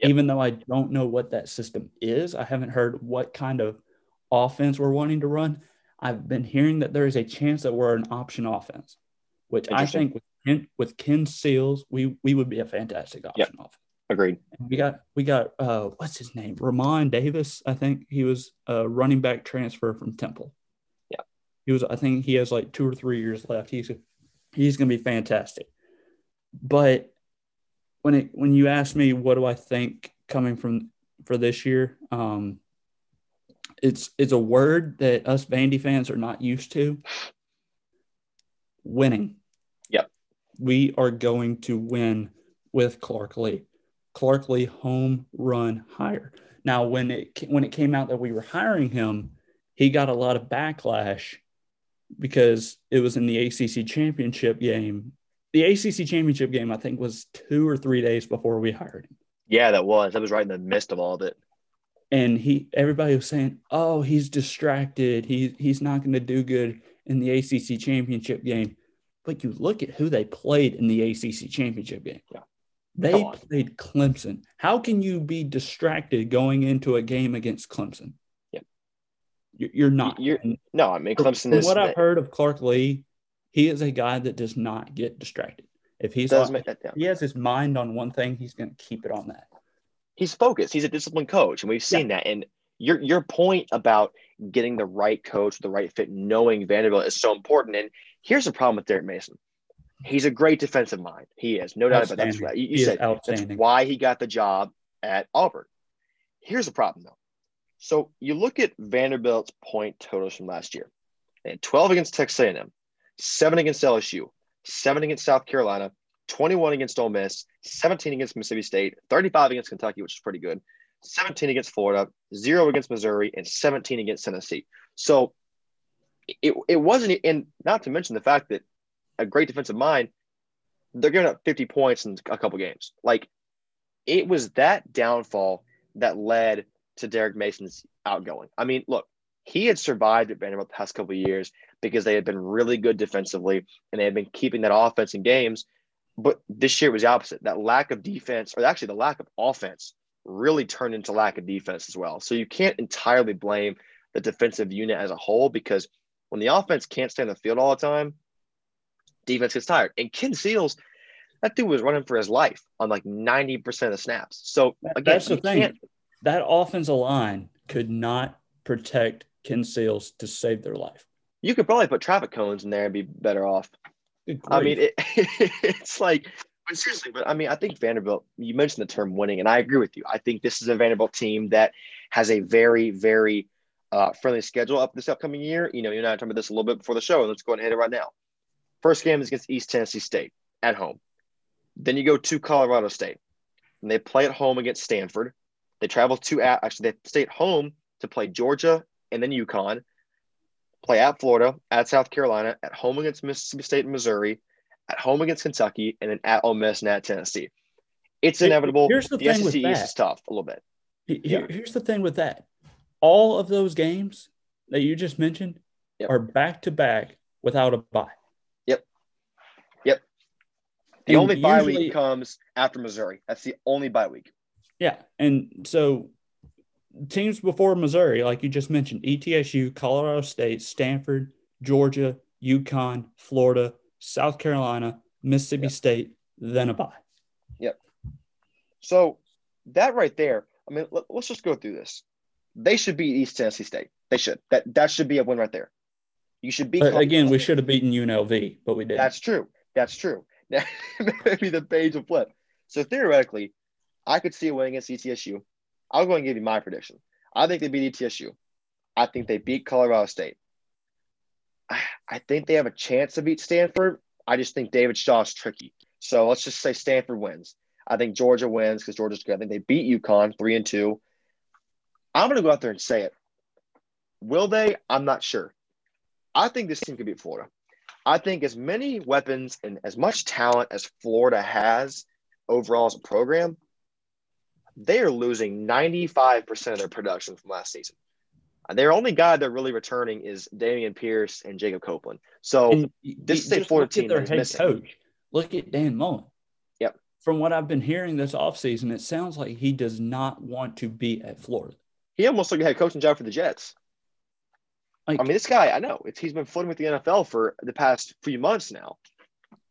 Yep. Even though I don't know what that system is, I haven't heard what kind of offense we're wanting to run. I've been hearing that there is a chance that we're an option offense, which I think with Ken, with Ken Seals, we we would be a fantastic option Yep. offense. Agreed. And we got we got uh what's his name? Re'Mahn Davis. I think he was a running back transfer from Temple. Yeah. He was I think he has like two or three years left. He's he's gonna be fantastic. But when it when you ask me what do I think coming from for this year, um it's it's a word that us Vandy fans are not used to. Winning. Yep. We are going to win with Clark Lea. Clark Lea home run hire. Now, when it when it came out that we were hiring him, he got a lot of backlash because it was in the ACC championship game. The ACC championship game, I think, was two or three days before we hired him, Yeah, that was. That was right in the midst of all of it. And he everybody was saying, "Oh, he's distracted. He he's not going to do good in the ACC championship game." But you look at who they played in the ACC championship game. Yeah. They played Clemson. How can you be distracted going into a game against Clemson? You- You're not. You're- No, I mean Clemson from is what I've heard of Clark Lea, he is a guy that does not get distracted. If he's does on, make that down. he has his mind on one thing, he's going to keep it on that. He's focused. He's a disciplined coach, and we've seen that. And your your point about getting the right coach, the right fit, knowing Vanderbilt is so important. And here's the problem with Derek Mason. He's a great defensive mind. He is, no doubt about that. That's right. You, you said that's why he got the job at Auburn. Here's the problem, though. So you look at Vanderbilt's point totals from last year. They had 12 against Texas A&M, seven against LSU, seven against South Carolina, 21 against Ole Miss, 17 against Mississippi State, 35 against Kentucky, which is pretty good, 17 against Florida, zero against Missouri, and 17 against Tennessee. So it, it wasn't, and not to mention the fact that a great defensive mind, they're giving up 50 points in a couple games. Like it was that downfall that led to Derek Mason's outgoing. I mean, look, he had survived at Vanderbilt the past couple years because they had been really good defensively and they had been keeping that offense in games. But this year was the opposite. That lack of defense, or actually the lack of offense, really turned into lack of defense as well. So you can't entirely blame the defensive unit as a whole because when the offense can't stay on the field all the time, defense gets tired. And Ken Seals, that dude was running for his life on like 90% of the snaps. So again, that's the thing. can't That offensive line could not protect Ken Seals to save their life. you could probably put traffic cones in there and be better off. I mean, it, (laughs) it's like, but seriously, but I mean, I think Vanderbilt, you mentioned the term winning, and I agree with you. I think this is a Vanderbilt team that has a very, very uh, friendly schedule up this upcoming year. You know, you and I talked about this a little bit before the show, and let's go ahead and hit it right now. First game is against East Tennessee State at home. Then you go to Colorado State, and they play at home against Stanford. They travel to at actually they stay at home to play Georgia and then UConn. Play at Florida, at South Carolina, at home against Mississippi State and Missouri, at home against Kentucky, and then at Ole Miss and at Tennessee. It's inevitable. here's the the thing SEC with East that. is tough a little bit. Here, yeah. Here's the thing with that all of those games that you just mentioned yep. are back to back without a bye. Yep. Yep. The and only usually, bye week comes after Missouri. That's the only bye week. Yeah. And so teams before Missouri, like you just mentioned, ETSU, Colorado State, Stanford, Georgia, UConn, Florida, South Carolina, Mississippi yep. State, then a bye. Yep. So that right there, I mean, let, us just go through this. They should beat East Tennessee State. They should. That that should be a win right there. You should beat. again, we should have beaten UNLV, but we didn't. That's true. That's true. (laughs) Now, maybe the page will flip. So theoretically, I could see a win against ETSU. I'll go and give you my prediction. I think they beat ETSU. I think they beat Colorado State. I think they have a chance to beat Stanford. I just think David Shaw is tricky. So let's just say Stanford wins. I think Georgia wins because Georgia's good. I think they beat UConn three and two. I'm going to go out there and say it. Will they? I'm not sure. I think this team could beat Florida. I think as many weapons and as much talent as Florida has overall as a program, they are losing 95% of their production from last season. Uh, their only guy they're really returning is Dameon Pierce and Jacob Copeland. So and this is a Florida team their head missing. coach. Look at Dan Mullen. Yep. From what I've been hearing this offseason, it sounds like he does not want to be at Florida. He almost took a head coaching job for the Jets. Like, I mean, this guy, I know it's he's been floating with the NFL for the past few months now,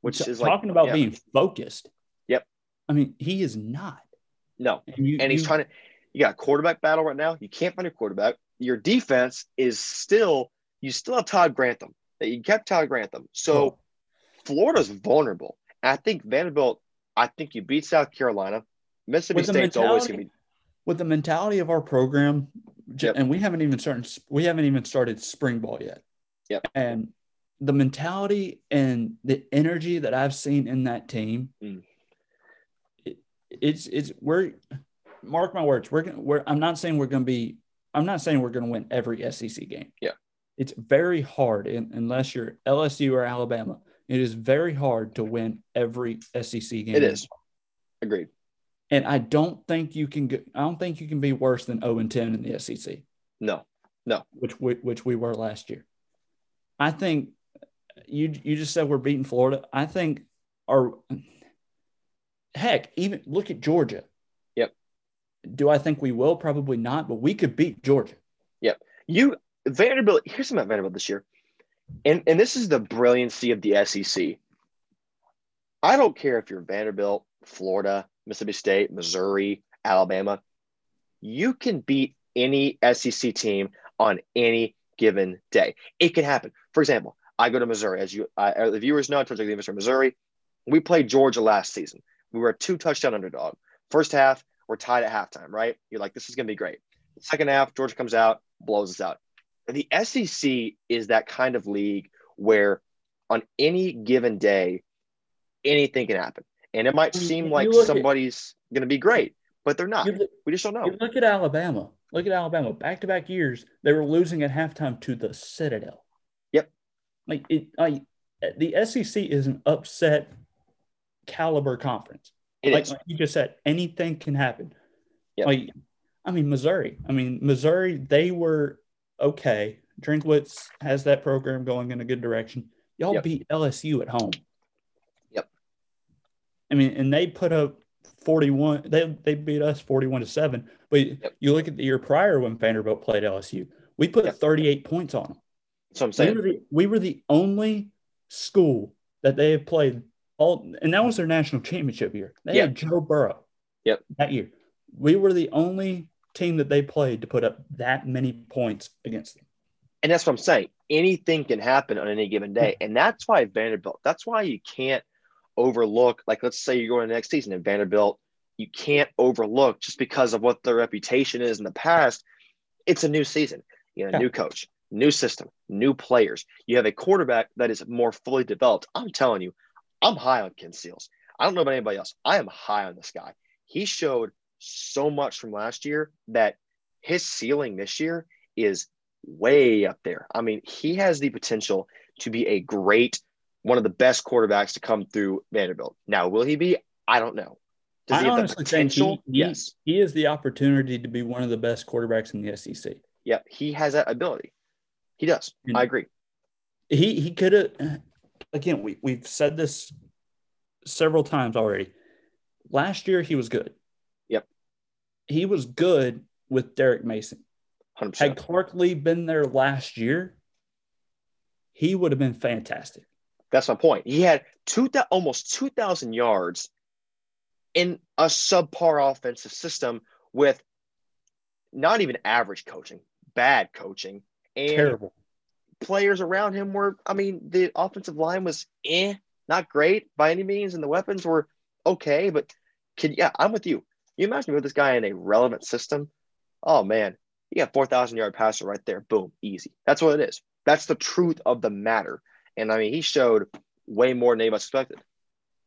which is talking like, about yeah. being focused. Yep. I mean, he is not. No, and, you, and he's you, trying to. You got a quarterback battle right now. You can't find a quarterback. Your defense is still. You still have Todd Grantham. That you kept Todd Grantham. So oh. Florida's vulnerable. I think Vanderbilt. I think you beat South Carolina. Mississippi State's always going to be. With the mentality of our program, Yep. And we haven't even started we haven't even started spring ball yet. Yep. And the mentality and the energy that I've seen in that team, mm. It, it's it's we're mark my words, we're gonna we're I'm not saying we're gonna be I'm not saying we're gonna win every SEC game. Yeah. It's very hard in, unless you're LSU or Alabama. It is very hard to win every SEC game. It is. Agreed. And I don't think you can get, I don't think you can be worse than 0 and 10 in the SEC. No, no. Which we, which we were last year. I think you you just said we're beating Florida. I think our heck, even look at Georgia. Yep. Do I think we will? Probably not, but we could beat Georgia. Yep. You Vanderbilt, here's something about Vanderbilt this year. And and this is the brilliancy of the SEC. I don't care if you're Vanderbilt, Florida, Mississippi State, Missouri, Alabama. You can beat any SEC team on any given day. It can happen. For example, I go to Missouri. As you, uh, the viewers know, I told you the of Missouri. We played Georgia last season. We were a two touchdown underdog. First half, we're tied at halftime, right? You're like, this is going to be great. Second half, Georgia comes out, blows us out. The SEC is that kind of league where on any given day, anything can happen. And it might seem like somebody's going to be great, but they're not. Look, we just don't know. look at Alabama. Look at Alabama. Back to back years, they were losing at halftime to the Citadel. Yep. Like it. I, the SEC is an upset caliber conference. It like, like you just said, anything can happen. Yep. Like, I mean, Missouri. I mean, Missouri. They were okay. Drinkwitz has that program going in a good direction. Y'all yep. beat LSU at home. Yep. I mean, and they put up 41. They they beat us 41 to 7. But yep. you look at the year prior when Vanderbilt played LSU, we put yep. 38 points on them. So I'm saying. We were, the, we were the only school that they have played all, and that was their national championship year. They yep. had Joe Burrow. Yep. That year, we were the only team that they played to put up that many points against them. And that's what I'm saying. Anything can happen on any given day, and that's why Vanderbilt. That's why you can't overlook, like let's say you're going to next season in Vanderbilt, you can't overlook just because of what their reputation is in the past. It's a new season, you know, yeah. new coach, new system, new players. You have a quarterback that is more fully developed. I'm telling you, I'm high on Ken Seals. I don't know about anybody else. I am high on this guy. He showed so much from last year that his ceiling this year is way up there. I mean, he has the potential to be a great one of the best quarterbacks to come through Vanderbilt. Now, will he be? I don't know. Does I he have the honestly think he, yes. he has the opportunity to be one of the best quarterbacks in the SEC. Yep. He has that ability. He does. And- I agree. He he could have again, we, we've said this several times already. Last year he was good. Yep. He was good with Derek Mason. 100%. Had Clark Lea been there last year, he would have been fantastic. That's my point. He had two almost 2,000 yards in a subpar offensive system with not even average coaching, bad coaching, and Terrible. Players around him were, I mean, the offensive line was eh, not great by any means, and the weapons were okay, but can yeah, I'm with you. You imagine with this guy in a relevant system? Oh, man, you got 4,000 yard passer right there. Boom, easy. That's what it is. That's the truth of the matter. And I mean, he showed way more than anybody expected.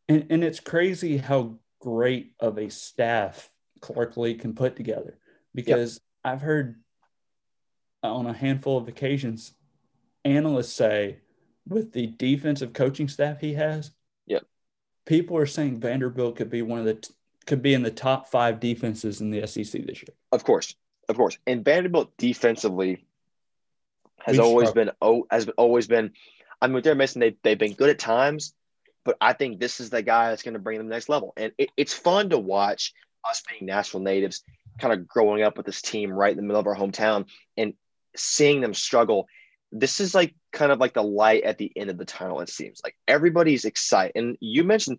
And, and it's crazy how great of a staff Clark Lea can put together because I've heard on a handful of occasions analysts say with the defensive coaching staff he has, Yep. people are saying Vanderbilt could be one of the t- could be in the top five defenses in the SEC this year. Of course, of course. And Vanderbilt defensively has We've always struggled. been oh has always been. I mean, with Derek Mason, they they've been good at times, but I think this is the guy that's going to bring them to the next level. And it, it's fun to watch us being Nashville natives, kind of growing up with this team right in the middle of our hometown and seeing them struggle. This is like kind of like the light at the end of the tunnel. It seems like everybody's excited. And you mentioned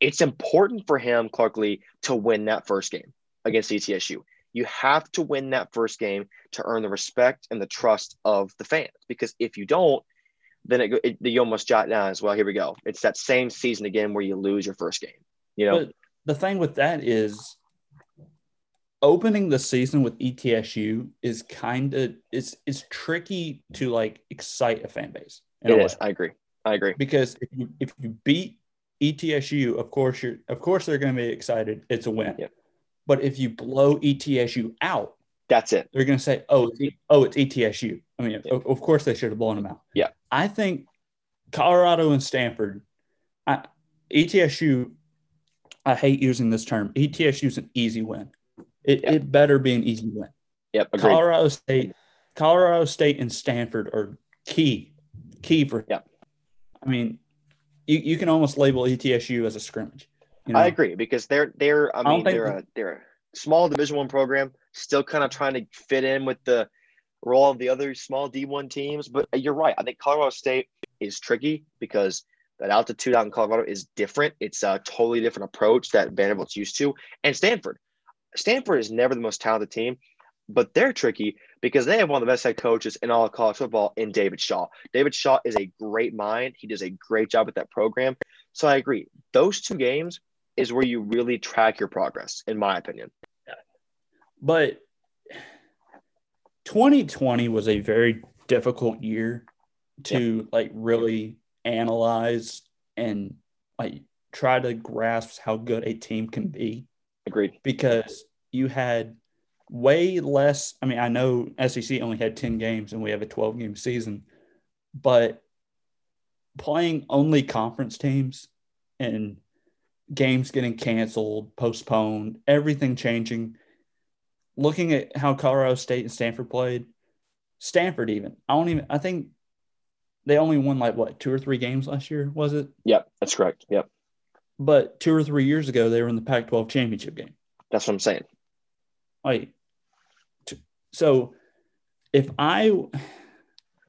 it's important for him, Clark Lea, to win that first game against ETSU. You have to win that first game to earn the respect and the trust of the fans. Because if you don't, then it, it you almost jot down as well. Here we go. It's that same season again where you lose your first game. You know, But the thing with that is opening the season with ETSU is kind of it's it's tricky to like excite a fan base. it is. I agree. I agree. because if you if you beat ETSU, of course you're of course they're going to be excited. It's a win. Yep. But if you blow ETSU out, That's it. they're going to say, "Oh, it's, E- oh, it's ETSU." I mean, Yeah. of, of course they should have blown them out. Yeah. I think Colorado and Stanford, I, ETSU. I hate using this term. ETSU is an easy win. It, Yeah. it better be an easy win. Yep. Agreed. Colorado State, Colorado State and Stanford are key, key for. Yeah. I mean, you, you can almost label ETSU as a scrimmage. You know? I agree because they're they're I mean they're a they're a small Division One program, still kind of trying to fit in with the role of the other small D one teams. But you're right. I think Colorado State is tricky because that altitude out in Colorado is different. It's a totally different approach that Vanderbilt's used to. And Stanford, Stanford is never the most talented team, but they're tricky because they have one of the best head coaches in all of college football in David Shaw. David Shaw is a great mind. He does a great job with that program. So I agree. Those two games is where you really track your progress, in my opinion. But 2020 was a very difficult year to like really analyze and like try to grasp how good a team can be. Agreed. because you had way less. I mean, I know SEC only had 10 games and we have a 12 game season, but playing only conference teams and games getting canceled, postponed, everything changing. Looking at how Colorado State and Stanford played, Stanford even, I don't even, I think they only won like what, two or three games last year, was it? Yep, that's correct. Yep, But two or three years ago, they were in the Pac 12 championship game. that's what I'm saying. like so if i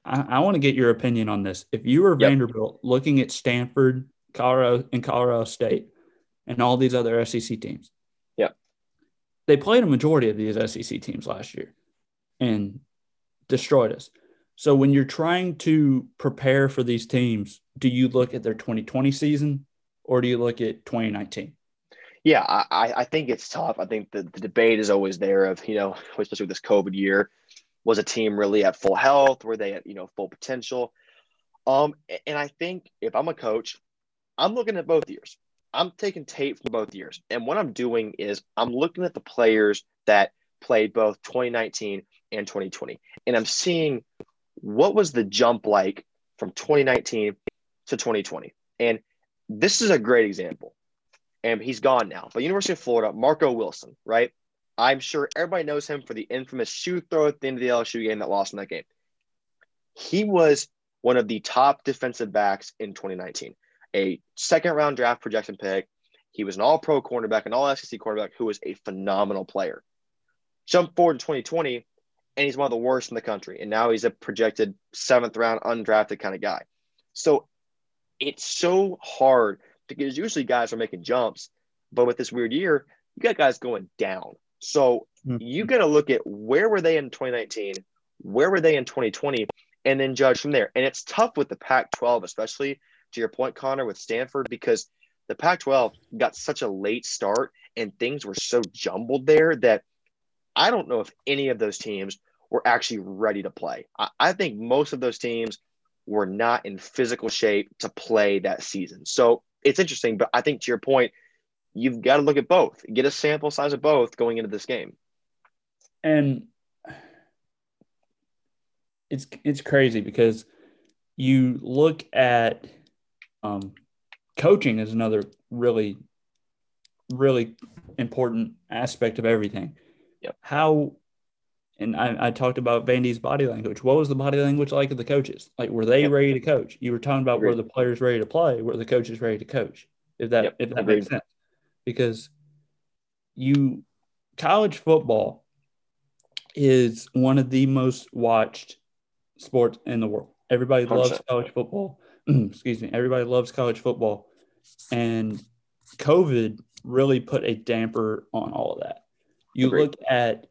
i, I want to get your opinion on this if you were Yep. vanderbilt looking at stanford colorado and colorado state and all these other sec teams yeah, they played a majority of these sec teams last year and destroyed us so when you're trying to prepare for these teams do you look at their 2020 season or do you look at 2019 Yeah, I, I think it's tough. I think the, the debate is always there of, you know, especially with this COVID year, was a team really at full health? Were they at, you know, full potential? Um, and I think if I'm a coach, I'm looking at both years. I'm taking tape from both years. And what I'm doing is I'm looking at the players that played both 2019 and 2020. And I'm seeing what was the jump like from 2019 to 2020. And this is a great example. and he's gone now. But University of Florida, Marco Wilson, right? I'm sure everybody knows him for the infamous shoe throw at the end of the LSU game that lost in that game. He was one of the top defensive backs in 2019, a second round draft projection pick. He was an all pro cornerback, an all SEC cornerback who was a phenomenal player. Jump forward to 2020, and he's one of the worst in the country. And now he's a projected seventh round undrafted kind of guy. So it's so hard because usually guys are making jumps, but with this weird year, you got guys going down. So mm-hmm. you got to look at where were they in 2019, where were they in 2020, and then judge from there. And it's tough with the Pac 12, especially to your point, Connor, with Stanford, because the Pac 12 got such a late start and things were so jumbled there that I don't know if any of those teams were actually ready to play. I, I think most of those teams were not in physical shape to play that season. So it's interesting, but I think to your point, you've got to look at both, get a sample size of both going into this game. And it's it's crazy because you look at um, coaching is another really really important aspect of everything. Yep. How and I, I, talked about Vandy's body language. What was the body language like of the coaches? Like, were they yep. ready to coach? You were talking about Agreed. were the players ready to play? Were the coaches ready to coach? If that yep. if that Agreed. makes sense, because you college football is one of the most watched sports in the world. Everybody 100%. loves college football. (clears throat) Excuse me. Everybody loves college football, and COVID really put a damper on all of that. You Agreed. look at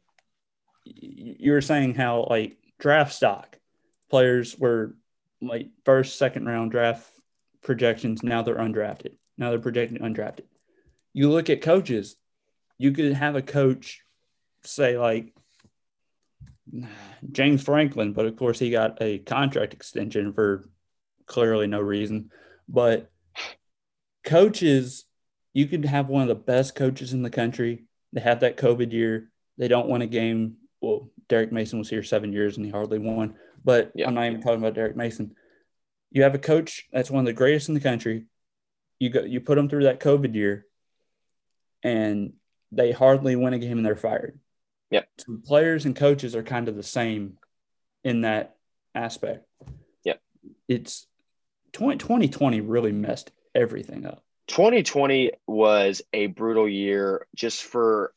you were saying how like draft stock players were like first, second round draft projections. Now they're undrafted. Now they're projected undrafted. You look at coaches, you could have a coach say like (sighs) James Franklin, but of course he got a contract extension for clearly no reason. But coaches, you could have one of the best coaches in the country. They have that COVID year. They don't win a game well, Derek Mason was here seven years and he hardly won. But yeah. I'm not even talking about Derek Mason. You have a coach that's one of the greatest in the country. You go, you put them through that COVID year, and they hardly win a game and they're fired. Yeah. So players and coaches are kind of the same in that aspect. Yeah. It's 20, 2020 really messed everything up. 2020 was a brutal year just for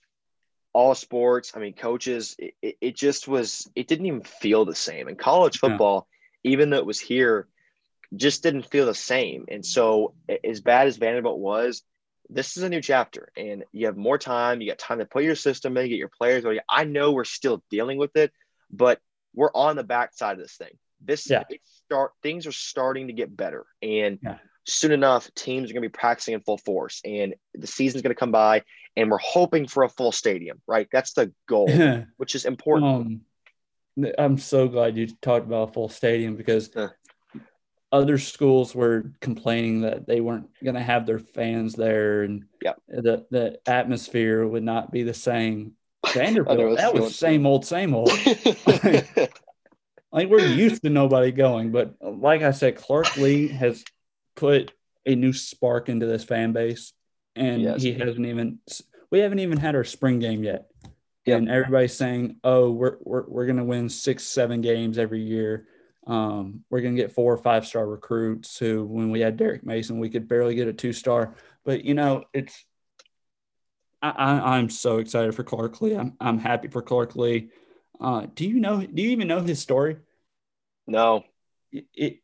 all sports. I mean, coaches, it, it just was, it didn't even feel the same. And college football, yeah. even though it was here, just didn't feel the same. And so, as bad as Vanderbilt was, this is a new chapter and you have more time. You got time to put your system in, get your players ready. I know we're still dealing with it, but we're on the backside of this thing. This yeah. start things are starting to get better. And yeah soon enough, teams are going to be practicing in full force and the season's going to come by and we're hoping for a full stadium, right? That's the goal, (laughs) which is important. Um, I'm so glad you talked about a full stadium because uh, other schools were complaining that they weren't going to have their fans there and yeah. the, the atmosphere would not be the same. (laughs) Vanderbilt, that was same old, same old. (laughs) like we're used to nobody going, but like I said, Clark Lea has put a new spark into this fan base, and yes. he hasn't even. We haven't even had our spring game yet, yep. and everybody's saying, "Oh, we're we're we're gonna win six, seven games every year." Um, we're going to get four or five star recruits who, when we had Derek Mason, we could barely get a two star. But, you know, it's, I, am so excited for Clark Lea. I'm, I'm happy for Clark Lea. Uh, do you know, do you even know his story? No. It, it,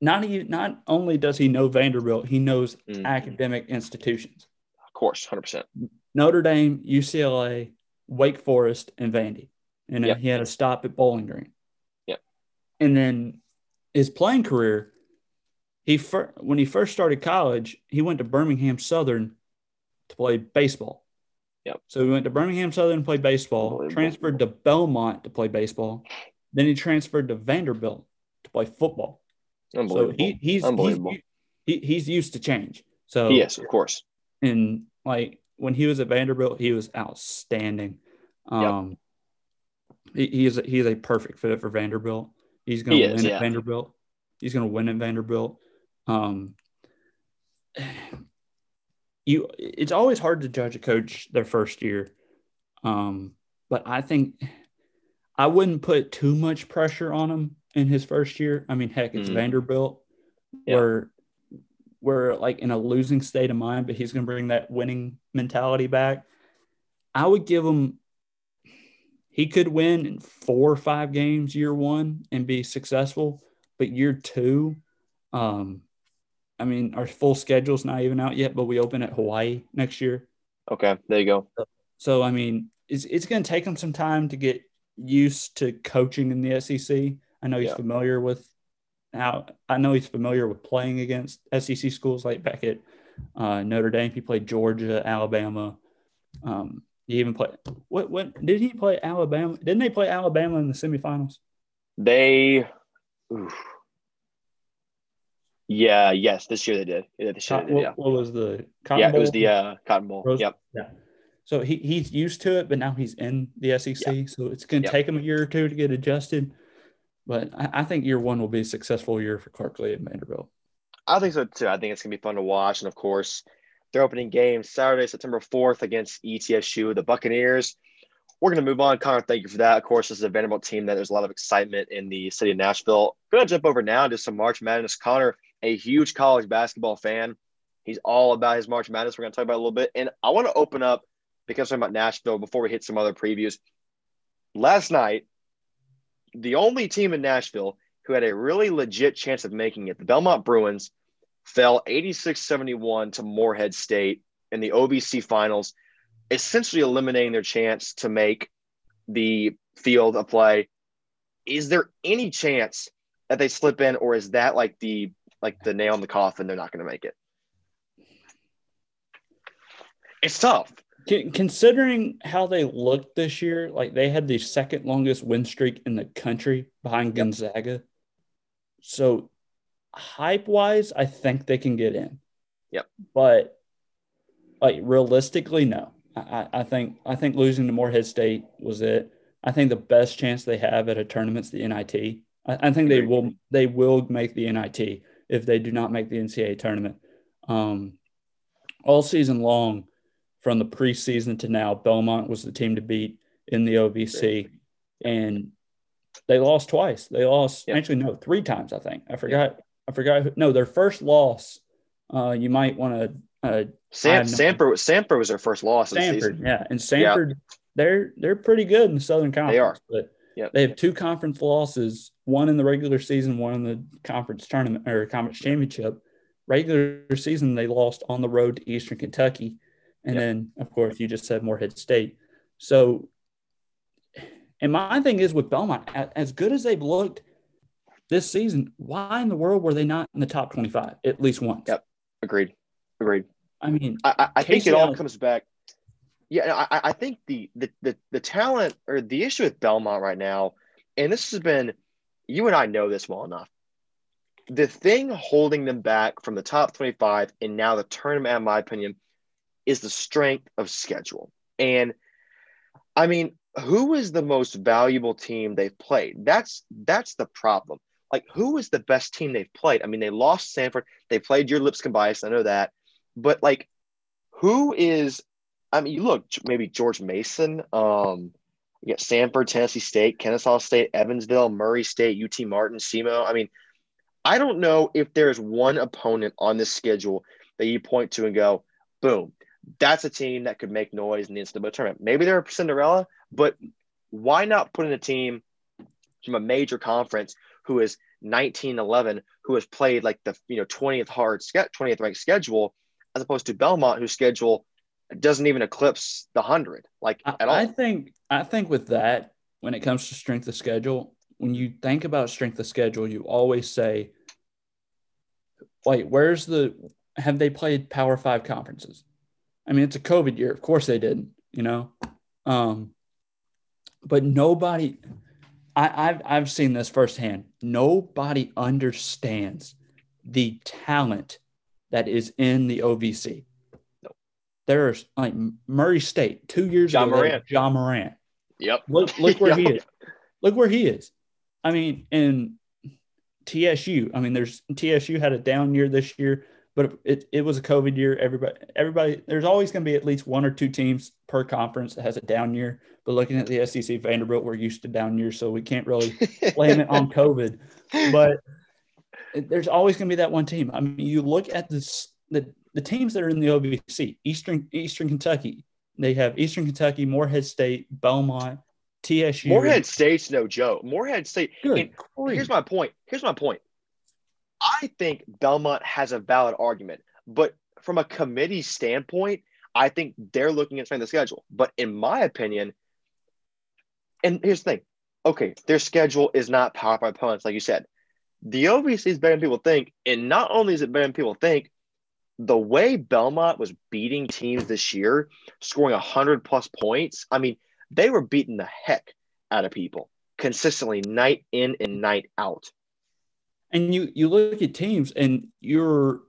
not he, not only does he know Vanderbilt, he knows mm-hmm. academic institutions. Of course, hundred percent. Notre Dame, UCLA, Wake Forest, and Vandy, and yep. he had a stop at Bowling Green. Yep. And then his playing career, he fir- when he first started college, he went to Birmingham Southern to play baseball. Yep. So he went to Birmingham Southern to play baseball, transferred to Belmont to play baseball, then he transferred to Vanderbilt to play football. So he, he's, Unbelievable. He's, he, he's used to change. So yes, of course. And like when he was at Vanderbilt, he was outstanding. Um, yep. he, he is a, he is a perfect fit for Vanderbilt. He's going to win is, at yeah. Vanderbilt. He's going to win at Vanderbilt. Um, (sighs) you it's always hard to judge a coach their first year. Um, but I think I wouldn't put too much pressure on him in his first year. I mean, heck, it's mm Vanderbilt yeah. where we're like in a losing state of mind, but he's going to bring that winning mentality back. I would give him he could win in four or five games year one and be successful, but year two, um, I mean, our full schedule's not even out yet, but we open at Hawaii next year. Okay, there you go. So, I mean, it's, it's going to take him some time to get used to coaching in the SEC. I know he's yeah. familiar with how, I know he's familiar with playing against SEC schools like back at uh, Notre Dame. He played Georgia, Alabama. Um, he even played, what, what, did he play Alabama? Didn't they play Alabama in the semifinals? They, oof. Yeah, yes, this year they did. Yeah, this year did, yeah. What, was the Cotton yeah, Bowl? it was the uh, Cotton Bowl. Rose? Yep. Yeah. So he, he's used to it, but now he's in the SEC. Yep. So it's going to yep. take him a year or two to get adjusted. But I, I, think year one will be a successful year for Clark Lea and Vanderbilt. I think so too. I think it's going to be fun to watch. And of course, their opening game Saturday, September 4th against ETSU, the Buccaneers. We're going to move on. Connor, thank you for that. Of course, this is a Vanderbilt team that there's a lot of excitement in the city of Nashville. To jump over now to some March Madness. Connor, a huge college basketball fan. He's all about his March Madness. We're going to talk about a little bit. And I want to open up because I'm talking about Nashville before we hit some other previews. Last night, the only team in Nashville who had a really legit chance of making it, the Belmont Bruins, fell 86 71 to Morehead State in the OVC finals, essentially eliminating their chance to make the field of play. Is there any chance that they slip in, or is that like the like the nail in the coffin? They're not going to make it. It's tough. Considering how they looked this year, like they had the second longest win streak in the country behind Gonzaga. So, hype wise, I think they can get in. Yep. But like realistically, no. I, I think I think losing to Morehead State was it. I think the best chance they have at a tournament's the NIT. I, I think they will they will make the NIT if they do not make the NCAA tournament. Um, all season long, from the preseason to now, Belmont was the team to beat in the OVC, and they lost twice. They lost actually no three times. I think I forgot. I forgot. Who, no, their first loss. Uh, you might want to. Uh, Sam, Samford was their first loss. Samford, yeah, and Samford, they're they're pretty good in the Southern Conference. They are, but yep. they have two conference losses, one in the regular season, one in the conference tournament or conference championship. Regular season, they lost on the road to Eastern Kentucky, and yep. then of course you just said Morehead State. So, and my thing is with Belmont, as good as they've looked this season, why in the world were they not in the top twenty-five at least once? Yep, agreed, agreed. I mean, I, I think it all comes back. Yeah, I, I think the, the the the talent or the issue with Belmont right now, and this has been, you and I know this well enough. The thing holding them back from the top 25 and now the tournament, in my opinion, is the strength of schedule. And I mean, who is the most valuable team they've played? That's that's the problem. Like, who is the best team they've played? I mean, they lost Samford. They played your Lipscomb bias. I know that, but like, who is? I mean, you look maybe George Mason. Um, you got Samford, Tennessee State, Kennesaw State, Evansville, Murray State, UT Martin, SEMO. I mean, I don't know if there's one opponent on this schedule that you point to and go, boom, that's a team that could make noise in the NCAA tournament. Maybe they're a Cinderella, but why not put in a team from a major conference who is 1911, who has played like the you know 20th hard 20th ranked schedule, as opposed to Belmont, whose schedule doesn't even eclipse the hundred like at all. I think I think with that, when it comes to strength of schedule, when you think about strength of schedule, you always say, "Wait, where's the have they played Power Five conferences? I mean, it's a COVID year. Of course they didn't. you know. Um, but nobody, I, I've I've seen this firsthand. Nobody understands the talent that is in the OVC. There's like Murray State two years John ago. Morant. Ja Morant. Yep. Look, look where he (laughs) is. Look where he is. I mean, in TSU, I mean, there's TSU had a down year this year, but it, it was a COVID year. Everybody, everybody, there's always going to be at least one or two teams per conference that has a down year. But looking at the SEC, Vanderbilt, we're used to down years, so we can't really blame it on (laughs) COVID. But there's always going to be that one team. I mean, you look at this, the the teams that are in the OVC, Eastern Eastern Kentucky, they have Eastern Kentucky, Morehead State, Belmont, TSU. Morehead State's no joke. Morehead State. Good here's my point. Here's my point. I think Belmont has a valid argument, but from a committee standpoint, I think they're looking at the schedule. But in my opinion, and here's the thing okay, their schedule is not powered by opponents, like you said. The OVC is better than people think. And not only is it better than people think, the way Belmont was beating teams this year, scoring 100 plus points, I mean, they were beating the heck out of people consistently, night in and night out and you you look at teams and you're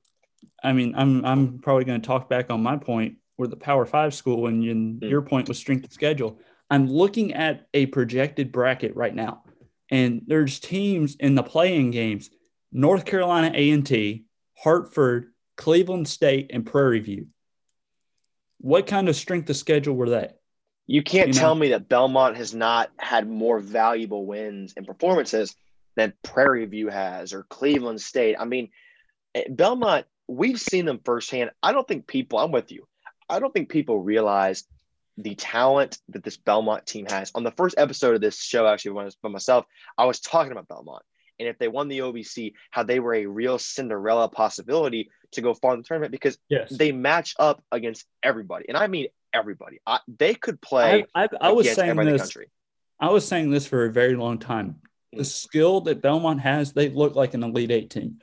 i mean i'm i'm probably going to talk back on my point where the power five school and, and mm. your point was strength of schedule i'm looking at a projected bracket right now and there's teams in the playing games north carolina a&t hartford cleveland state and prairie view what kind of strength of schedule were they you can't you know? tell me that belmont has not had more valuable wins and performances than Prairie View has or Cleveland State. I mean, eh, Belmont, we've seen them firsthand. I don't think people, I'm with you, I don't think people realize the talent that this Belmont team has. On the first episode of this show, actually, when I was by myself, I was talking about Belmont. And if they won the OVC, how they were a real Cinderella possibility to go far in the tournament because yes. they match up against everybody. And I mean everybody. I, they could play I, I, I was saying this, I was saying this for a very long time the mm. skill that Belmont has, they look like an Elite Eight team.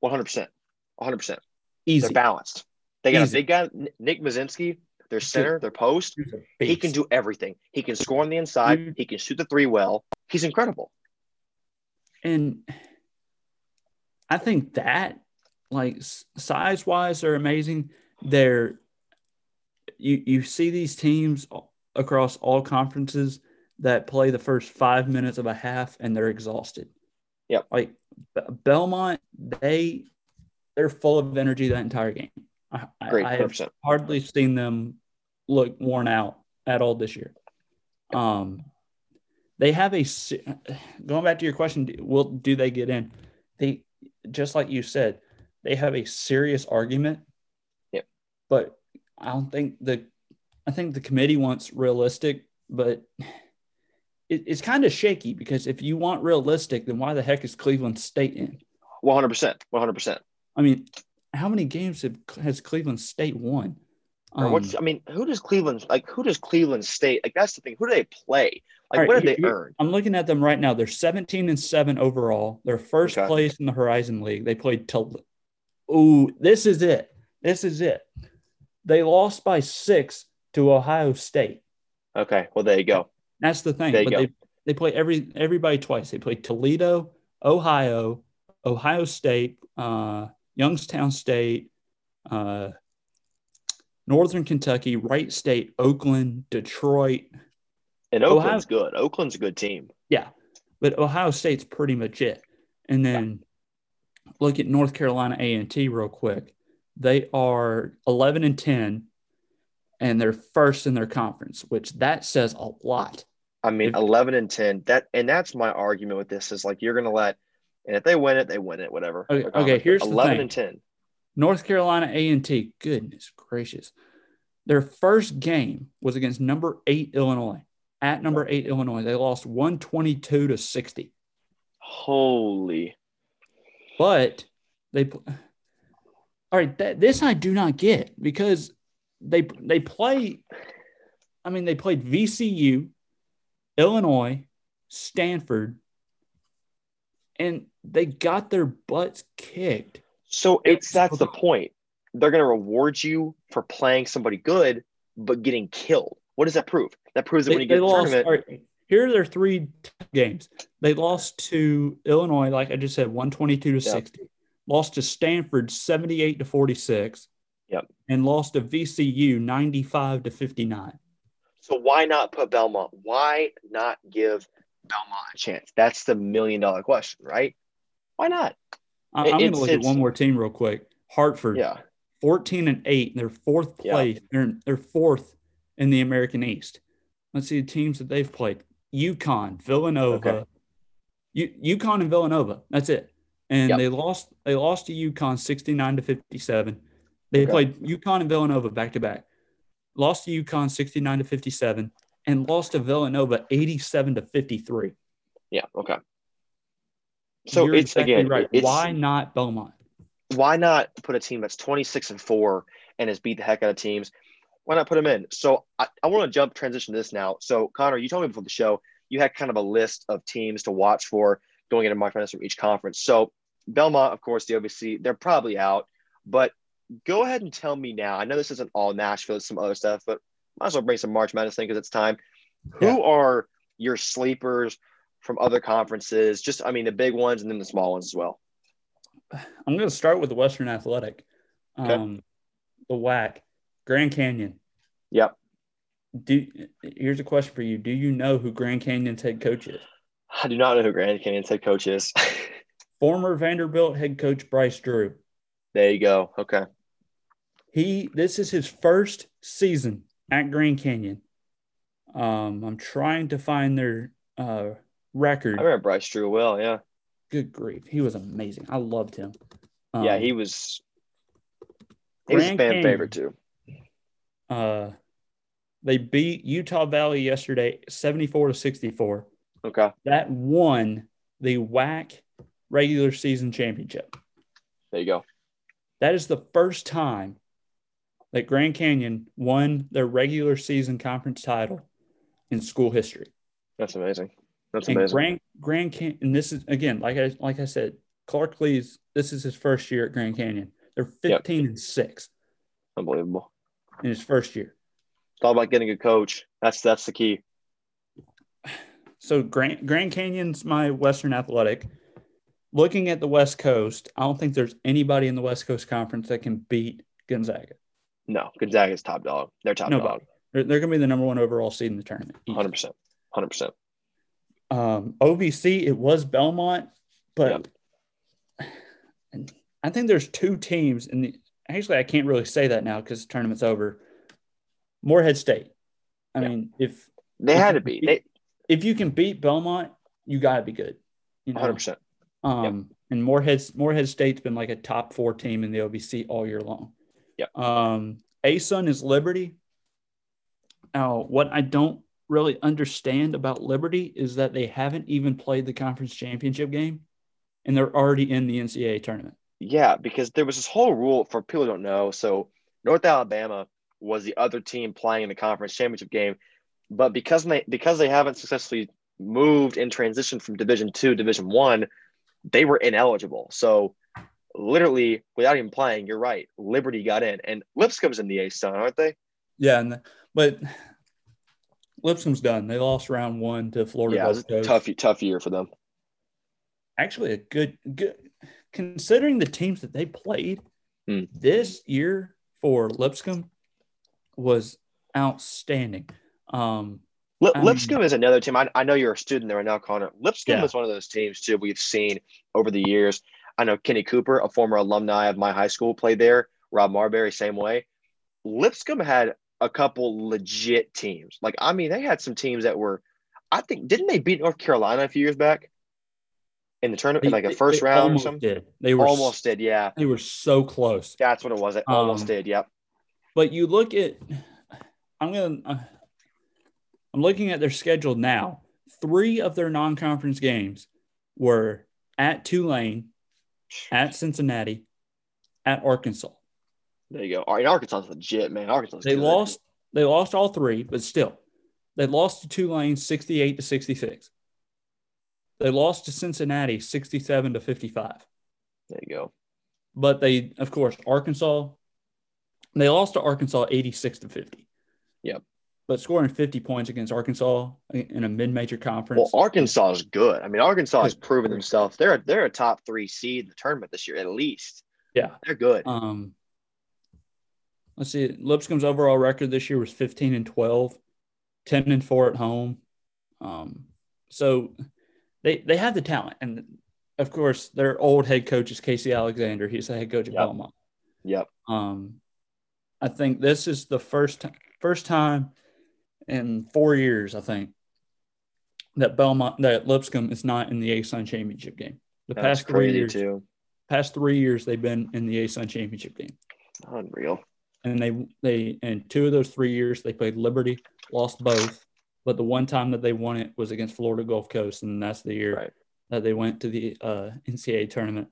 One hundred percent, one hundred percent. Easy, they're balanced. They got Easy. they got Nick Muszynski, their center, their post. He can do everything. He can score on the inside. Dude. He can shoot the three well. He's incredible. And I think that, like size wise, they're amazing. They're you you see these teams across all conferences that play the first five minutes of a half and they're exhausted. Yep. Like Belmont, they they're full of energy that entire game. I, Great, I have hardly seen them look worn out at all this year. Um, they have a going back to your question. Will do they get in? They just like you said, they have a serious argument. Yep. But I don't think the I think the committee wants realistic, but it, it's kind of shaky because if you want realistic, then why the heck is Cleveland State in? One hundred percent, one hundred percent. I mean, how many games have, has Cleveland State won? Um, what's I mean, who does Cleveland like? Who does Cleveland State like? That's the thing. Who do they play? Like, right, what did they earn? I'm looking at them right now. They're 17 and seven overall. They're first okay. place in the Horizon League. They played till. Ooh, this is it. This is it. They lost by six to Ohio State. Okay, well there you go. That's the thing. But go. they they play every everybody twice. They play Toledo, Ohio, Ohio State, uh, Youngstown State, uh, Northern Kentucky, Wright State, Oakland, Detroit. And Oakland's Ohio, good. Oakland's a good team. Yeah, but Ohio State's pretty much it. And then yeah. look at North Carolina A and T real quick. They are eleven and ten, and they're first in their conference, which that says a lot. I mean, eleven and ten. That and that's my argument with this is like you're gonna let, and if they win it, they win it. Whatever. Okay. okay here's eleven and ten. North Carolina A and T. Goodness gracious, their first game was against number eight Illinois. At number eight Illinois, they lost one twenty two to sixty. Holy. But they. All right, that, this I do not get because they they play. I mean, they played VCU, Illinois, Stanford, and they got their butts kicked. So it's that's the point. They're going to reward you for playing somebody good, but getting killed. What does that prove? That proves that they, when you get lost, tournament. Right, here are their three games. They lost to Illinois, like I just said, 122 to yep. 60. Lost to Stanford 78 to 46. Yep. And lost to VCU 95 to 59. So why not put Belmont? Why not give Belmont a chance? That's the million dollar question, right? Why not? I'm going to look at one more team real quick. Hartford, Yeah. 14 and 8. They're fourth Yeah. place. They're, they're fourth in the American East. Let's see the teams that they've played. UConn, Villanova. Okay. U, UConn and Villanova. That's it. And Yep. they lost they lost to UConn 69 to 57. They Okay. played UConn and Villanova back to back. Lost to UConn 69 to 57 and lost to Villanova 87 to 53. Yeah. Okay. So You're it's exactly again, right. it's Why not Belmont? why not put a team that's 26 and four and has beat the heck out of teams? Why not put them in? So I, I want to jump transition to this now. So Connor, you told me before the show you had kind of a list of teams to watch for going into March Madness from each conference. So Belmont, of course, the OVC, they're probably out. But go ahead and tell me now. I know this isn't all Nashville, it's some other stuff, but might as well bring some March Madness thing because it's time. Yeah. Who are your sleepers from other conferences? Just, I mean, the big ones and then the small ones as well. I'm going to start with the Western Athletic. Okay. Um, the WAC, Grand Canyon. Yep. Do here's a question for you. Do you know who Grand Canyon's head coach is? I do not know who Grand Canyon's head coach is. (laughs) Former Vanderbilt head coach Bryce Drew. there you go. Okay. He this is his first season at Grand Canyon. Um, I'm trying to find their uh, record. I remember Bryce Drew well. Yeah. Good grief, he was amazing. I loved him. Um, yeah. He was, he was a fan Canyon. favorite too. Uh, they beat Utah Valley yesterday, 74 to 64. Okay. That won the WAC regular season championship. There you go. That is the first time that Grand Canyon won their regular season conference title in school history. That's amazing. That's And amazing. Grand Grand Canyon, and this is again, like I like I said, Clark Lea's. This is his first year at Grand Canyon. They're 15 and six Unbelievable. in his first year. It's all about getting a coach. That's that's the key. So Grand Grand Canyon's my Western Athletic. Looking at the West Coast, I don't think there's anybody in the West Coast Conference that can beat Gonzaga. No, Gonzaga is top dog. They're top Nobody. dog. They're, they're going to be the number one overall seed in the tournament. Hundred percent. Hundred percent. Um, OVC, it was Belmont, but and I think there's two teams in the. Actually, I can't really say that now because the tournament's over. Morehead State. I Yeah. mean, if They If had to be. beat- They if you can beat Belmont, you got to be good. You know? hundred percent. Um, and Morehead Morehead State's been like a top four team in the OVC all year long. Yep. Um, ASUN is Liberty. Now, what I don't really understand about Liberty is that they haven't even played the conference championship game, and they're already in the NCAA tournament. Yeah, because there was this whole rule for people who don't know. So North Alabama was the other team playing in the conference championship game, but because they because they haven't successfully moved and transitioned from Division Two, Division One, they were ineligible. So literally, without even playing, you're right. Liberty got in, and Lipscomb's in the A Sun, aren't they? Yeah, and but Lipscomb's done. They lost round one to Florida yeah, it was a tough tough year for them. actually a good good considering the teams that they played Hmm. this year for Lipscomb was outstanding. Um, Um, Lipscomb is another team. I, I know you're a student there right now, Connor. Lipscomb Yeah. is one of those teams too we've seen over the years. I know Kenny Cooper, a former alumni of my high school, played there. Rob Marberry, same way. Lipscomb had a couple legit teams. Like I mean, they had some teams that were. I think didn't they beat North Carolina a few years back in the tournament, in like a first they round or something? Did they were Almost did, yeah. They were so close. That's what it was. It almost Um, did. Yep. But you look at, I'm gonna, uh, I'm looking at their schedule now. Three of their non-conference games were at Tulane, at Cincinnati, at Arkansas. There you go. All right, Arkansas is legit, man. Arkansas. They lost. They lost all three, but still, they lost to Tulane sixty-eight to sixty-six. They lost to Cincinnati sixty-seven to fifty-five. There you go. But they, of course, Arkansas. They lost to Arkansas eighty-six to fifty. Yep. But scoring fifty points against Arkansas in a mid-major conference. Well, Arkansas is good. I mean, Arkansas has proven themselves. They're they're a top three seed in the tournament this year, at least. Yeah. They're good. Um, let's see. Lipscomb's overall record this year was 15 and 12, 10 and 4 at home. Um, so they they have the talent. And of course, their old head coach is Casey Alexander. He's the head coach of Yep. Belmont. Yep. Um, I think this is the first first time in four years, I think, that Belmont that Lipscomb is not in the A Sun championship game. The That's past three years, too. past three years, they've been in the A Sun championship game, Unreal. and they they in two of those three years they played Liberty, lost both, but the one time that they won it was against Florida Gulf Coast, and that's the year Right. that they went to the uh, NCAA tournament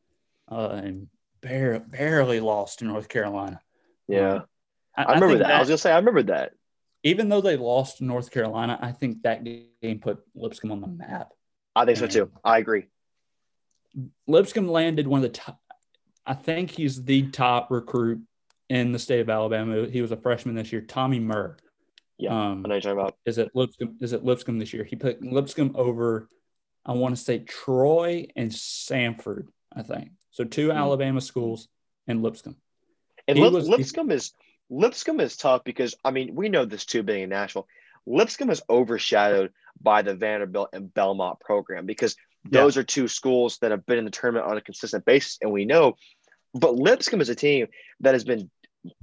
uh, and bare, barely lost to North Carolina. Yeah. I, I remember think that. I was gonna say I remember that. Even though they lost North Carolina, I think that game put Lipscomb on the map. I think so too. I agree. Lipscomb landed one of the top. I think he's the top recruit in the state of Alabama. He was a freshman this year. Tommy Murr. Yeah, um, I know you're talking about. is it Lipscomb? Is it Lipscomb this year? He put Lipscomb over. I want to say Troy and Samford. I think so. Two Hmm. Alabama schools and Lipscomb. And Lip, was- Lipscomb is Lipscomb is tough because I mean we know this too being in Nashville. Lipscomb is overshadowed by the Vanderbilt and Belmont program because those are two schools that have been in the tournament on a consistent basis, and we know. But Lipscomb is a team that has been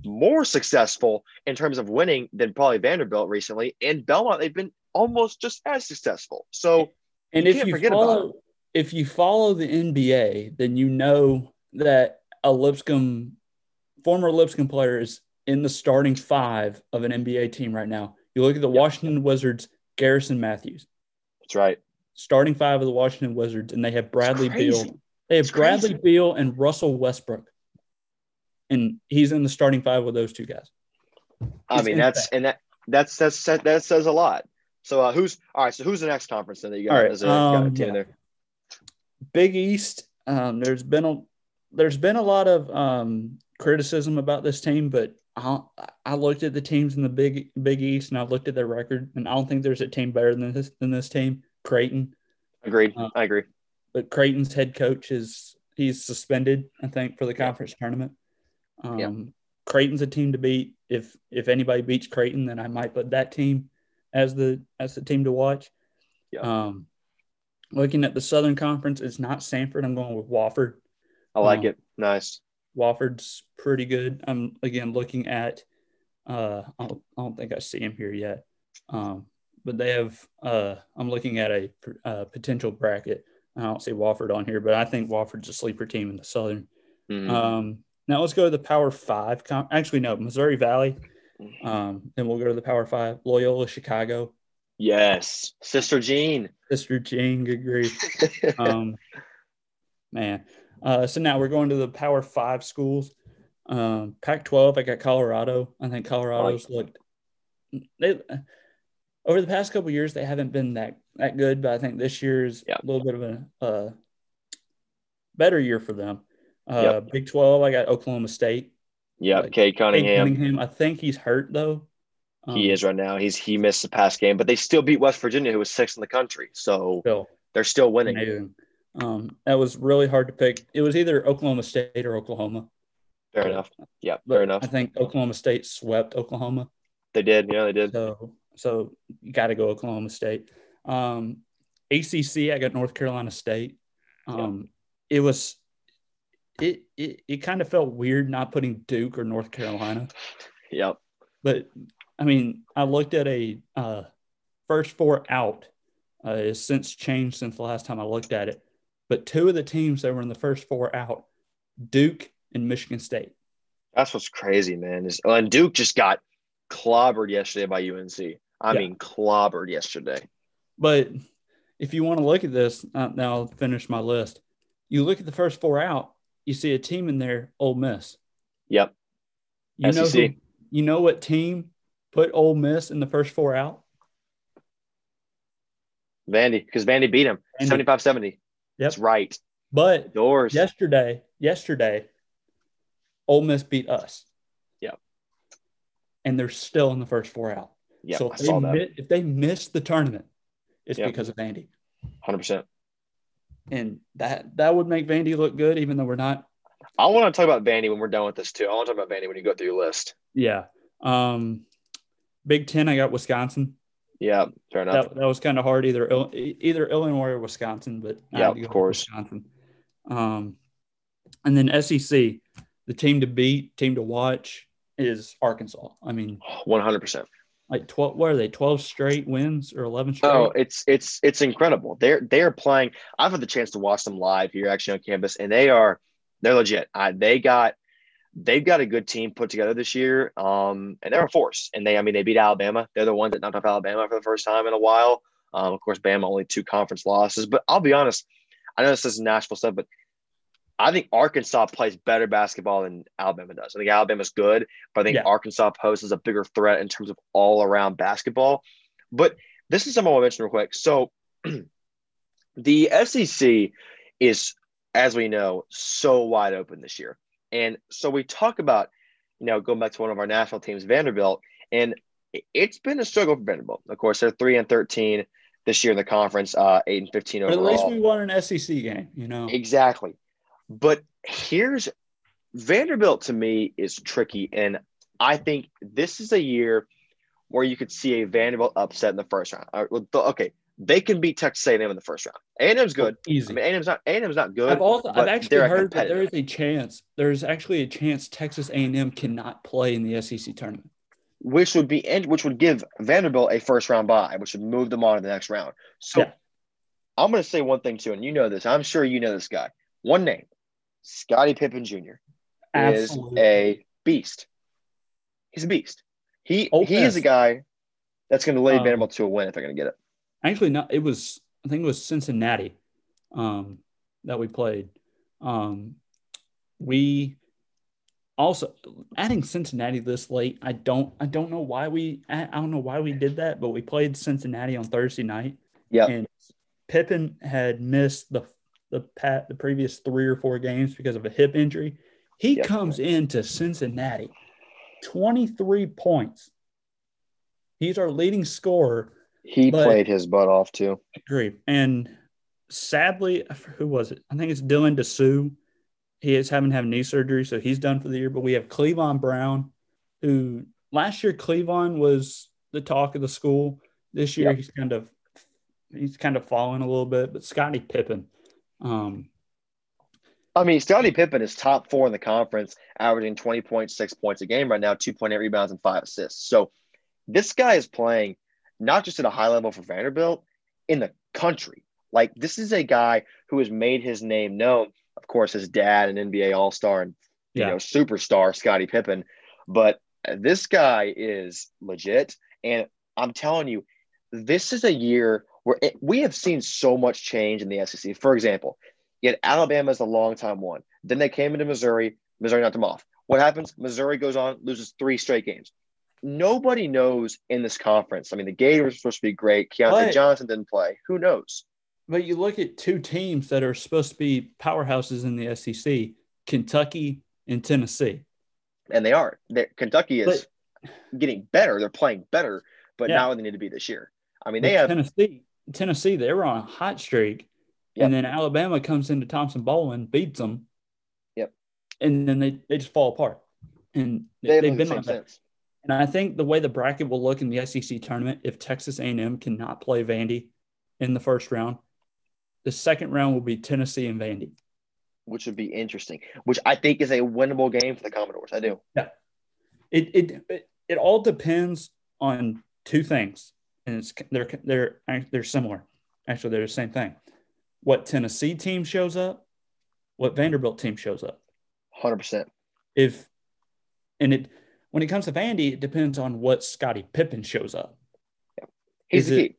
more successful in terms of winning than probably Vanderbilt recently, and Belmont they've been almost just as successful. So And You if you forget about follow, if you follow the NBA, then you know that a Lipscomb, former Lipscomb player is in the starting five of an NBA team right now. You look at the Washington Wizards, Garrison Matthews, that's right. starting five of the Washington Wizards, and they have Bradley. Beal. They have It's Bradley crazy. Beal and Russell Westbrook, and he's in the starting five with those two guys. I mean that's and that that's that's that says a lot. So uh, who's all right? So who's the next conference then that you got? All right, as a, you got a um, team yeah. there? Big East. Um, there's been a there's been a lot of um, criticism about this team, but I, I looked at the teams in the Big Big East and I looked at their record, and I don't think there's a team better than this than this team, Creighton. Agreed. uh, I agree. But Creighton's head coach is he's suspended, I think, for the Yeah. conference tournament. Um, Yeah. Creighton's a team to beat. If if anybody beats Creighton, then I might put that team as the as the team to watch. Yeah. Um, looking at the Southern Conference, it's not Samford. I'm going with Wofford. I like um, it. Nice. Wofford's pretty good. I'm again looking at. Uh, I don't, I don't think I see him here yet. Um, but they have. Uh, I'm looking at a uh, potential bracket. I don't see Wofford on here, but I think Wofford's a sleeper team in the Southern. Mhm. Um, now let's go to the Power Five. Com- Actually, no, Missouri Valley. Um, then we'll go to the Power Five. Loyola Chicago. yes, Sister Jean. Sister Jean, good grief. (laughs) um, man. Uh, so now we're going to the Power Five schools. Um, Pac-12, I got Colorado. I think Colorado's looked they over the past couple years they haven't been that that good, but I think this year is Yeah. a little bit of a uh, better year for them. Uh, Yep. Big 12, I got Oklahoma State. yeah, Like, Cade Cunningham. Cunningham, I think he's hurt though. he Um, is right now. He's he missed the past game, but they still beat West Virginia, who was sixth in the country. So Still, they're still winning. amazing. Um, that was really hard to pick. It was either Oklahoma State or Oklahoma. Fair enough. Yeah, But fair enough. I think Oklahoma State swept Oklahoma. They did. Yeah, they did. So so you got to go Oklahoma State. Um, ACC, I got North Carolina State. Um, It was it, it it kind of felt weird not putting Duke or North Carolina, (laughs) Yep. but I mean I looked at a uh, first four out uh, has since changed since the last time I looked at it, but two of the teams that were in the first four out, Duke and Michigan State. That's what's crazy, man. Is and Duke just got clobbered yesterday by UNC. I Yeah. mean, clobbered yesterday. But if you want to look at this, uh, now I'll finish my list. You look at the first four out, you see a team in there, Ole Miss. Yep. You know, who, you know what team put Ole Miss in the first four out? Vandy, because Vandy beat him Vandy. 75 70. That's right. But Yours. yesterday, yesterday, Ole Miss beat us. Yep. And they're still in the first four out. Yeah, so I if they, that. if they miss the tournament, it's Yep. because of Vandy. 100%. And that that would make Vandy look good, even though we're not I want to talk about Vandy when we're done with this, too. I want to talk about Vandy when you go through your list. Yeah. Um, Big Ten, I got Wisconsin. Yeah, fair enough. That, that was kind of hard, either either Illinois or Wisconsin, but Yeah, of course. Wisconsin. Um, and then SEC, the team to beat, team to watch is Arkansas. I mean, one hundred percent. Like twelve, what are they? Twelve straight wins or eleven straight? Oh, it's it's it's incredible. They're they're playing. I've had the chance to watch them live here actually on campus, and they are they're legit. Uh, they got they've got a good team put together this year, um, and they're a force. And they, I mean, they beat Alabama. They're the ones that knocked off Alabama for the first time in a while. Um, of course, Bama only two conference losses, but I'll be honest. I know this is Nashville stuff, but I think Arkansas plays better basketball than Alabama does. I think Alabama's good, but I think yeah. Arkansas poses a bigger threat in terms of all around basketball. But this is something I want to mention real quick. So (clears throat) the SEC is, as we know, so wide open this year. And so we talk about, you know, going back to one of our national teams, Vanderbilt, and it's been a struggle for Vanderbilt. Of course, they're three and 13 this year in the conference, uh, eight and 15 overall. But at least we won an SEC game, you know? Exactly. But here's Vanderbilt to me is tricky. And I think this is a year where you could see a Vanderbilt upset in the first round. Uh, okay, they can beat Texas A&M in the first round. A&M's good. Easy. I mean, A&M's not A&M's not good. I've also I've actually heard that there is a chance. There's actually a chance Texas A&M cannot play in the SEC tournament. Which would be which would give Vanderbilt a first round bye, which would move them on to the next round. So yeah. I'm going to say one thing too, and you know this. I'm sure you know this guy. One name, Scottie Pippen Jr. Absolutely. is a beast. He's a beast. He Old he is a guy that's going to lead um, Vanderbilt to a win if they're going to get it. Actually, not. It was I think it was Cincinnati um, that we played. Um, we also adding Cincinnati this late. I don't I don't know why we I don't know why we did that, but we played Cincinnati on Thursday night. Yeah, and Pippen had missed the the pat the previous three or four games because of a hip injury. He yep. comes into Cincinnati, 23 points. He's our leading scorer. He played his butt off too. Agree. And sadly, who was it? I think it's Dylan Disu. He is having to have knee surgery, so he's done for the year. But we have Clevon Brown, who last year Clevon was the talk of the school. This year yep. he's kind of he's kind of fallen a little bit. But Scottie Pippen, um, I mean, Scottie Pippen is top four in the conference, averaging 20.6 points a game right now, 2.8 rebounds and five assists. So this guy is playing not just at a high level for Vanderbilt, in the country. Like this is a guy who has made his name known. Of course, his dad, an NBA All Star and you yeah. know superstar, Scottie Pippen. But this guy is legit, and I'm telling you, this is a year where it, we have seen so much change in the SEC. For example, yet Alabama is a long time one. Then they came into Missouri. Missouri knocked them off. What happens? Missouri goes on, loses three straight games. Nobody knows in this conference. I mean, the Gators were supposed to be great. Keyontae but, Johnson didn't play. Who knows? But you look at two teams that are supposed to be powerhouses in the SEC Kentucky and Tennessee. And they are. They're, Kentucky is but, getting better. They're playing better, but yeah. now they need to be this year. I mean, they have Tennessee. Tennessee, they were on a hot streak, yep. and then Alabama comes into Thompson-Boling, beats them. Yep. And then they, they just fall apart. And they have been like that. And I think the way the bracket will look in the SEC tournament, if Texas A&M cannot play Vandy in the first round, the second round will be Tennessee and Vandy, which would be interesting. Which I think is a winnable game for the Commodores. I do. Yeah. It it it, it all depends on two things and it's they're they're they're similar. Actually, they're the same thing. What Tennessee team shows up, what Vanderbilt team shows up. Hundred percent. If and it when it comes to Vandy, it depends on what Scottie Pippen shows up. Yeah. He's Is the key.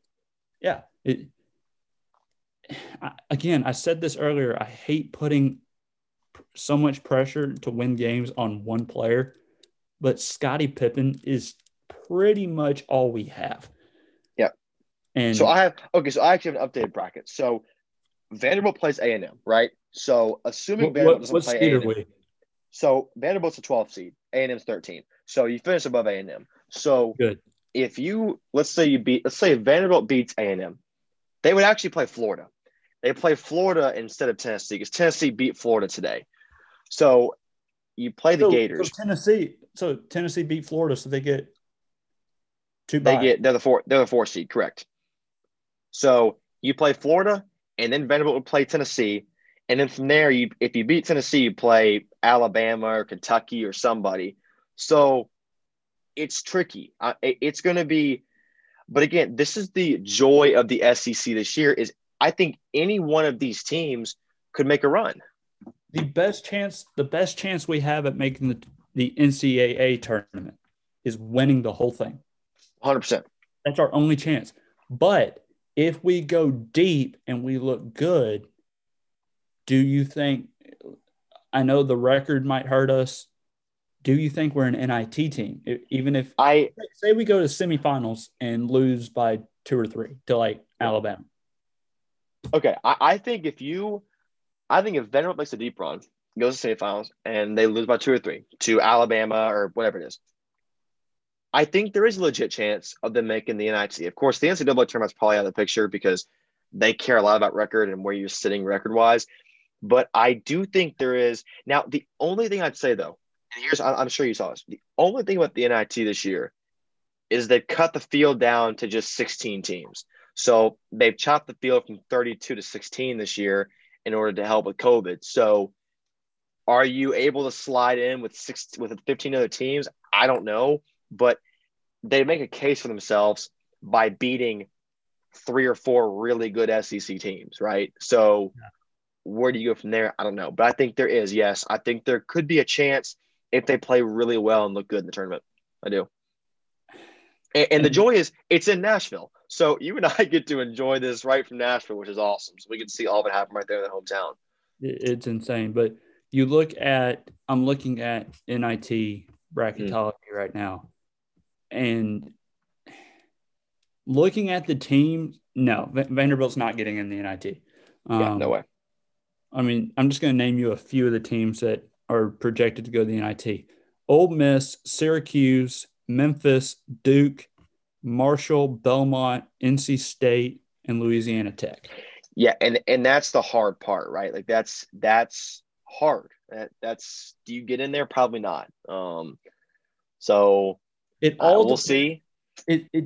yeah. It, I, again, I said this earlier. I hate putting so much pressure to win games on one player, but Scottie Pippen is pretty much all we have. Yeah. And so I have okay. So I actually have an updated bracket. So Vanderbilt plays A and M, right? So assuming what, Vanderbilt doesn't what play A&M, so Vanderbilt's a 12 seed, A and M's 13. So you finish above A and M. So good. If you let's say you beat let's say Vanderbilt beats A and M, they would actually play Florida. They play Florida instead of Tennessee because Tennessee beat Florida today. So you play the so, Gators. So Tennessee, so Tennessee beat Florida, so they get two. They get they're the four they're the four seed, correct? So you play Florida, and then Vanderbilt would play Tennessee, and then from there, you if you beat Tennessee, you play Alabama or Kentucky or somebody. So it's tricky. Uh, it, it's going to be, but again, this is the joy of the SEC this year. Is I think any one of these teams could make a run. The best chance, the best chance we have at making the the NCAA tournament is winning the whole thing. 100%. That's our only chance. But if we go deep and we look good, do you think? I know the record might hurt us. Do you think we're an NIT team? Even if I say we go to semifinals and lose by two or three to like Alabama. Okay, I, I think if you, I think if Vanderbilt makes a deep run, goes to semifinals, and they lose by two or three to Alabama or whatever it is, I think there is a legit chance of them making the NIT. Of course, the NCAA tournament's probably out of the picture because they care a lot about record and where you're sitting record wise. But I do think there is now. The only thing I'd say though, here's I'm sure you saw this. The only thing about the NIT this year is they cut the field down to just 16 teams. So they've chopped the field from 32 to 16 this year in order to help with COVID. So are you able to slide in with six with 15 other teams? I don't know, but they make a case for themselves by beating three or four really good SEC teams, right? So yeah. where do you go from there? I don't know. But I think there is, yes. I think there could be a chance if they play really well and look good in the tournament. I do. And, and the joy is it's in Nashville. So you and I (laughs) get to enjoy this right from Nashville, which is awesome. So we can see all of it happen right there in the hometown. It's insane. But you look at, I'm looking at NIT bracketology mm. right now and looking at the team, no, Vanderbilt's not getting in the NIT. Um, yeah, no way. I mean, I'm just going to name you a few of the teams that are projected to go to the NIT: Ole Miss, Syracuse, Memphis, Duke, Marshall, Belmont, NC State, and Louisiana Tech. Yeah, and and that's the hard part, right? Like that's that's hard. That, that's do you get in there? Probably not. Um, so it all uh, we'll see. It, it,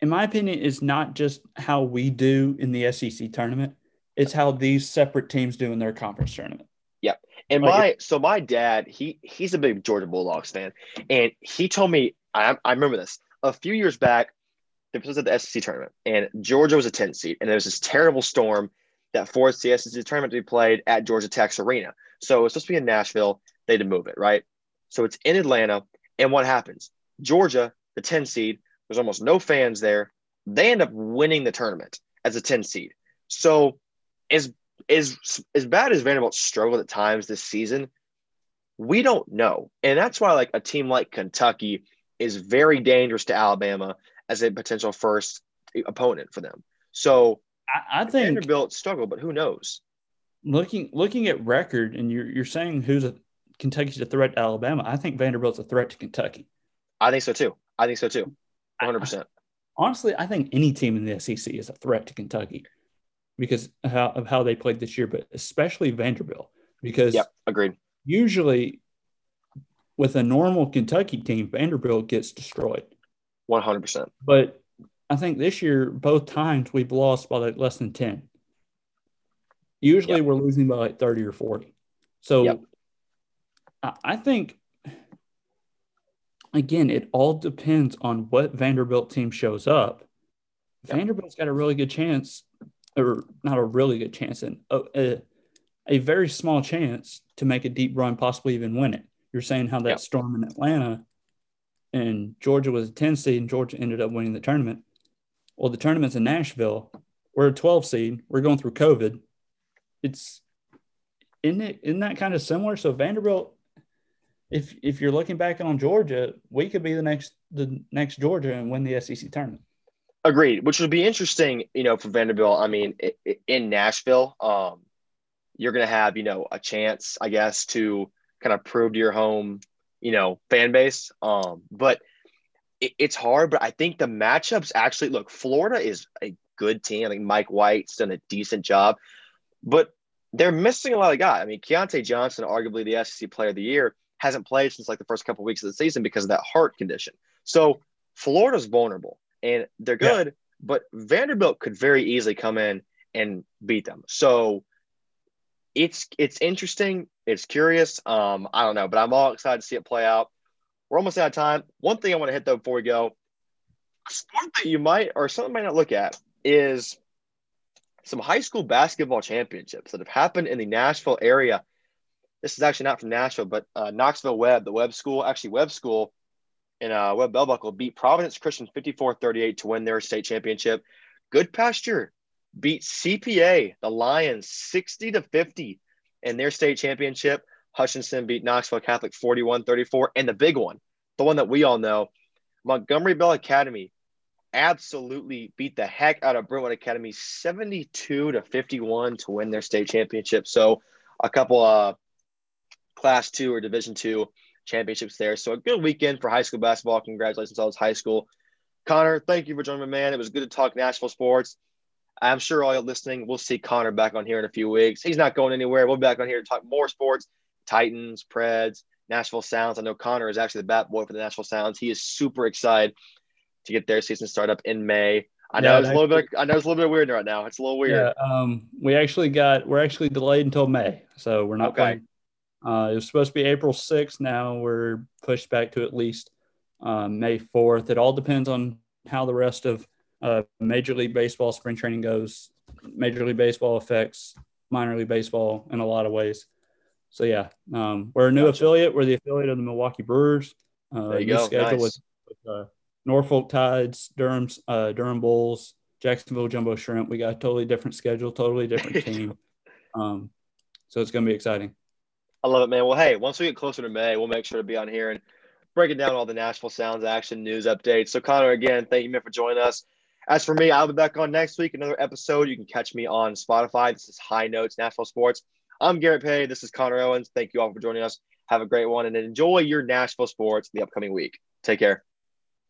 in my opinion, is not just how we do in the SEC tournament; it's how these separate teams do in their conference tournament. And like my so my dad, he he's a big Georgia Bulldogs fan, and he told me I I remember this a few years back. It was at the SEC tournament, and Georgia was a 10 seed, and there was this terrible storm that forced the SEC tournament to be played at Georgia Tech's arena. So it's supposed to be in Nashville. They had to move it, right? So it's in Atlanta, and what happens? Georgia, the 10 seed, there's almost no fans there. They end up winning the tournament as a 10 seed. So as as as bad as Vanderbilt struggled at times this season, we don't know. And that's why like a team like Kentucky is very dangerous to Alabama as a potential first opponent for them. So I, I think Vanderbilt struggled, but who knows? Looking looking at record, and you're you're saying who's a Kentucky's a threat to Alabama. I think Vanderbilt's a threat to Kentucky. I think so too. I think so too. 100%. honestly, I think any team in the SEC is a threat to Kentucky because of how, of how they played this year, but especially Vanderbilt because yep, agreed. Usually, with a normal Kentucky team, Vanderbilt gets destroyed. 100%. But I think this year, both times we've lost by like less than 10. Usually yep. we're losing by like 30 or 40. So yep. I, I think again, it all depends on what Vanderbilt team shows up. Vanderbilt's got a really good chance, or not a really good chance, and a, a, very small chance to make a deep run, possibly even win it. You're saying how that yep. storm in Atlanta and Georgia was a 10 seed and Georgia ended up winning the tournament. Well, the tournament's in Nashville. We're a 12 seed. We're going through COVID. It's isn't it isn't that kind of similar? So Vanderbilt if if you're looking back on Georgia, we could be the next the next Georgia and win the SEC tournament. Agreed, which would be interesting, you know, for Vanderbilt. I mean, in Nashville, um, you're going to have, you know, a chance, I guess, to kind of prove to your home, you know, fan base. Um, but it, it's hard. But I think the matchups actually look. Florida is a good team. I think Mike White's done a decent job, but they're missing a lot of guys. I mean, Keyontae Johnson, arguably the SEC Player of the Year hasn't played since like the first couple of weeks of the season because of that heart condition. So Florida's vulnerable and they're good, yeah. but Vanderbilt could very easily come in and beat them. So it's it's interesting. It's curious. Um, I don't know, but I'm all excited to see it play out. We're almost out of time. One thing I want to hit though before we go, a sport that you might or something might not look at is some high school basketball championships that have happened in the Nashville area. This is actually not from Nashville, but uh, Knoxville Webb, the Webb school, actually Webb school in uh, Webb Bell Buckle beat Providence Christian 54-38 to win their state championship. Goodpasture beat CPA, the Lions, 60 to 50 in their state championship. Hutchison beat Knoxville Catholic 41 34. And the big one, the one that we all know, Montgomery Bell Academy absolutely beat the heck out of Brentwood Academy 72 to 51 to win their state championship. So a couple of class two or division two championships there. So a good weekend for high school basketball. Congratulations, all this high school. Connor, thank you for joining me, man. It was good to talk Nashville sports. I'm sure all you're listening, we'll see Connor back on here in a few weeks. He's not going anywhere. We'll be back on here to talk more sports, Titans, Preds, Nashville Sounds. I know Connor is actually the bat boy for the Nashville Sounds. He is super excited to get their season start up in May. I know yeah, it's a little bit. I know it's a little bit weird right now. It's a little weird. Yeah, um, we actually got. We're actually delayed until May, so we're not okay. playing. Uh, it was supposed to be April 6th. Now we're pushed back to at least uh, May 4th. It all depends on how the rest of uh, Major League Baseball spring training goes. Major League Baseball affects minor league baseball in a lot of ways. So yeah, um, we're a new gotcha. affiliate. We're the affiliate of the Milwaukee Brewers. Uh, there you go. Schedule nice. with, with uh, Norfolk Tides, Durham, uh, Durham Bulls, Jacksonville Jumbo Shrimp. We got a totally different schedule, totally different (laughs) team. um, so it's going to be exciting. I love it, man. Well, hey, once we get closer to May, we'll make sure to be on here and breaking down all the Nashville Sounds action news updates. So, Connor, again, thank you, man, for joining us. As for me, I'll be back on next week, another episode. You can catch me on Spotify. This is High Notes Nashville Sports. I'm Garrett Pay. This is Connor Owens. Thank you all for joining us. Have a great one and enjoy your Nashville sports the upcoming week. Take care.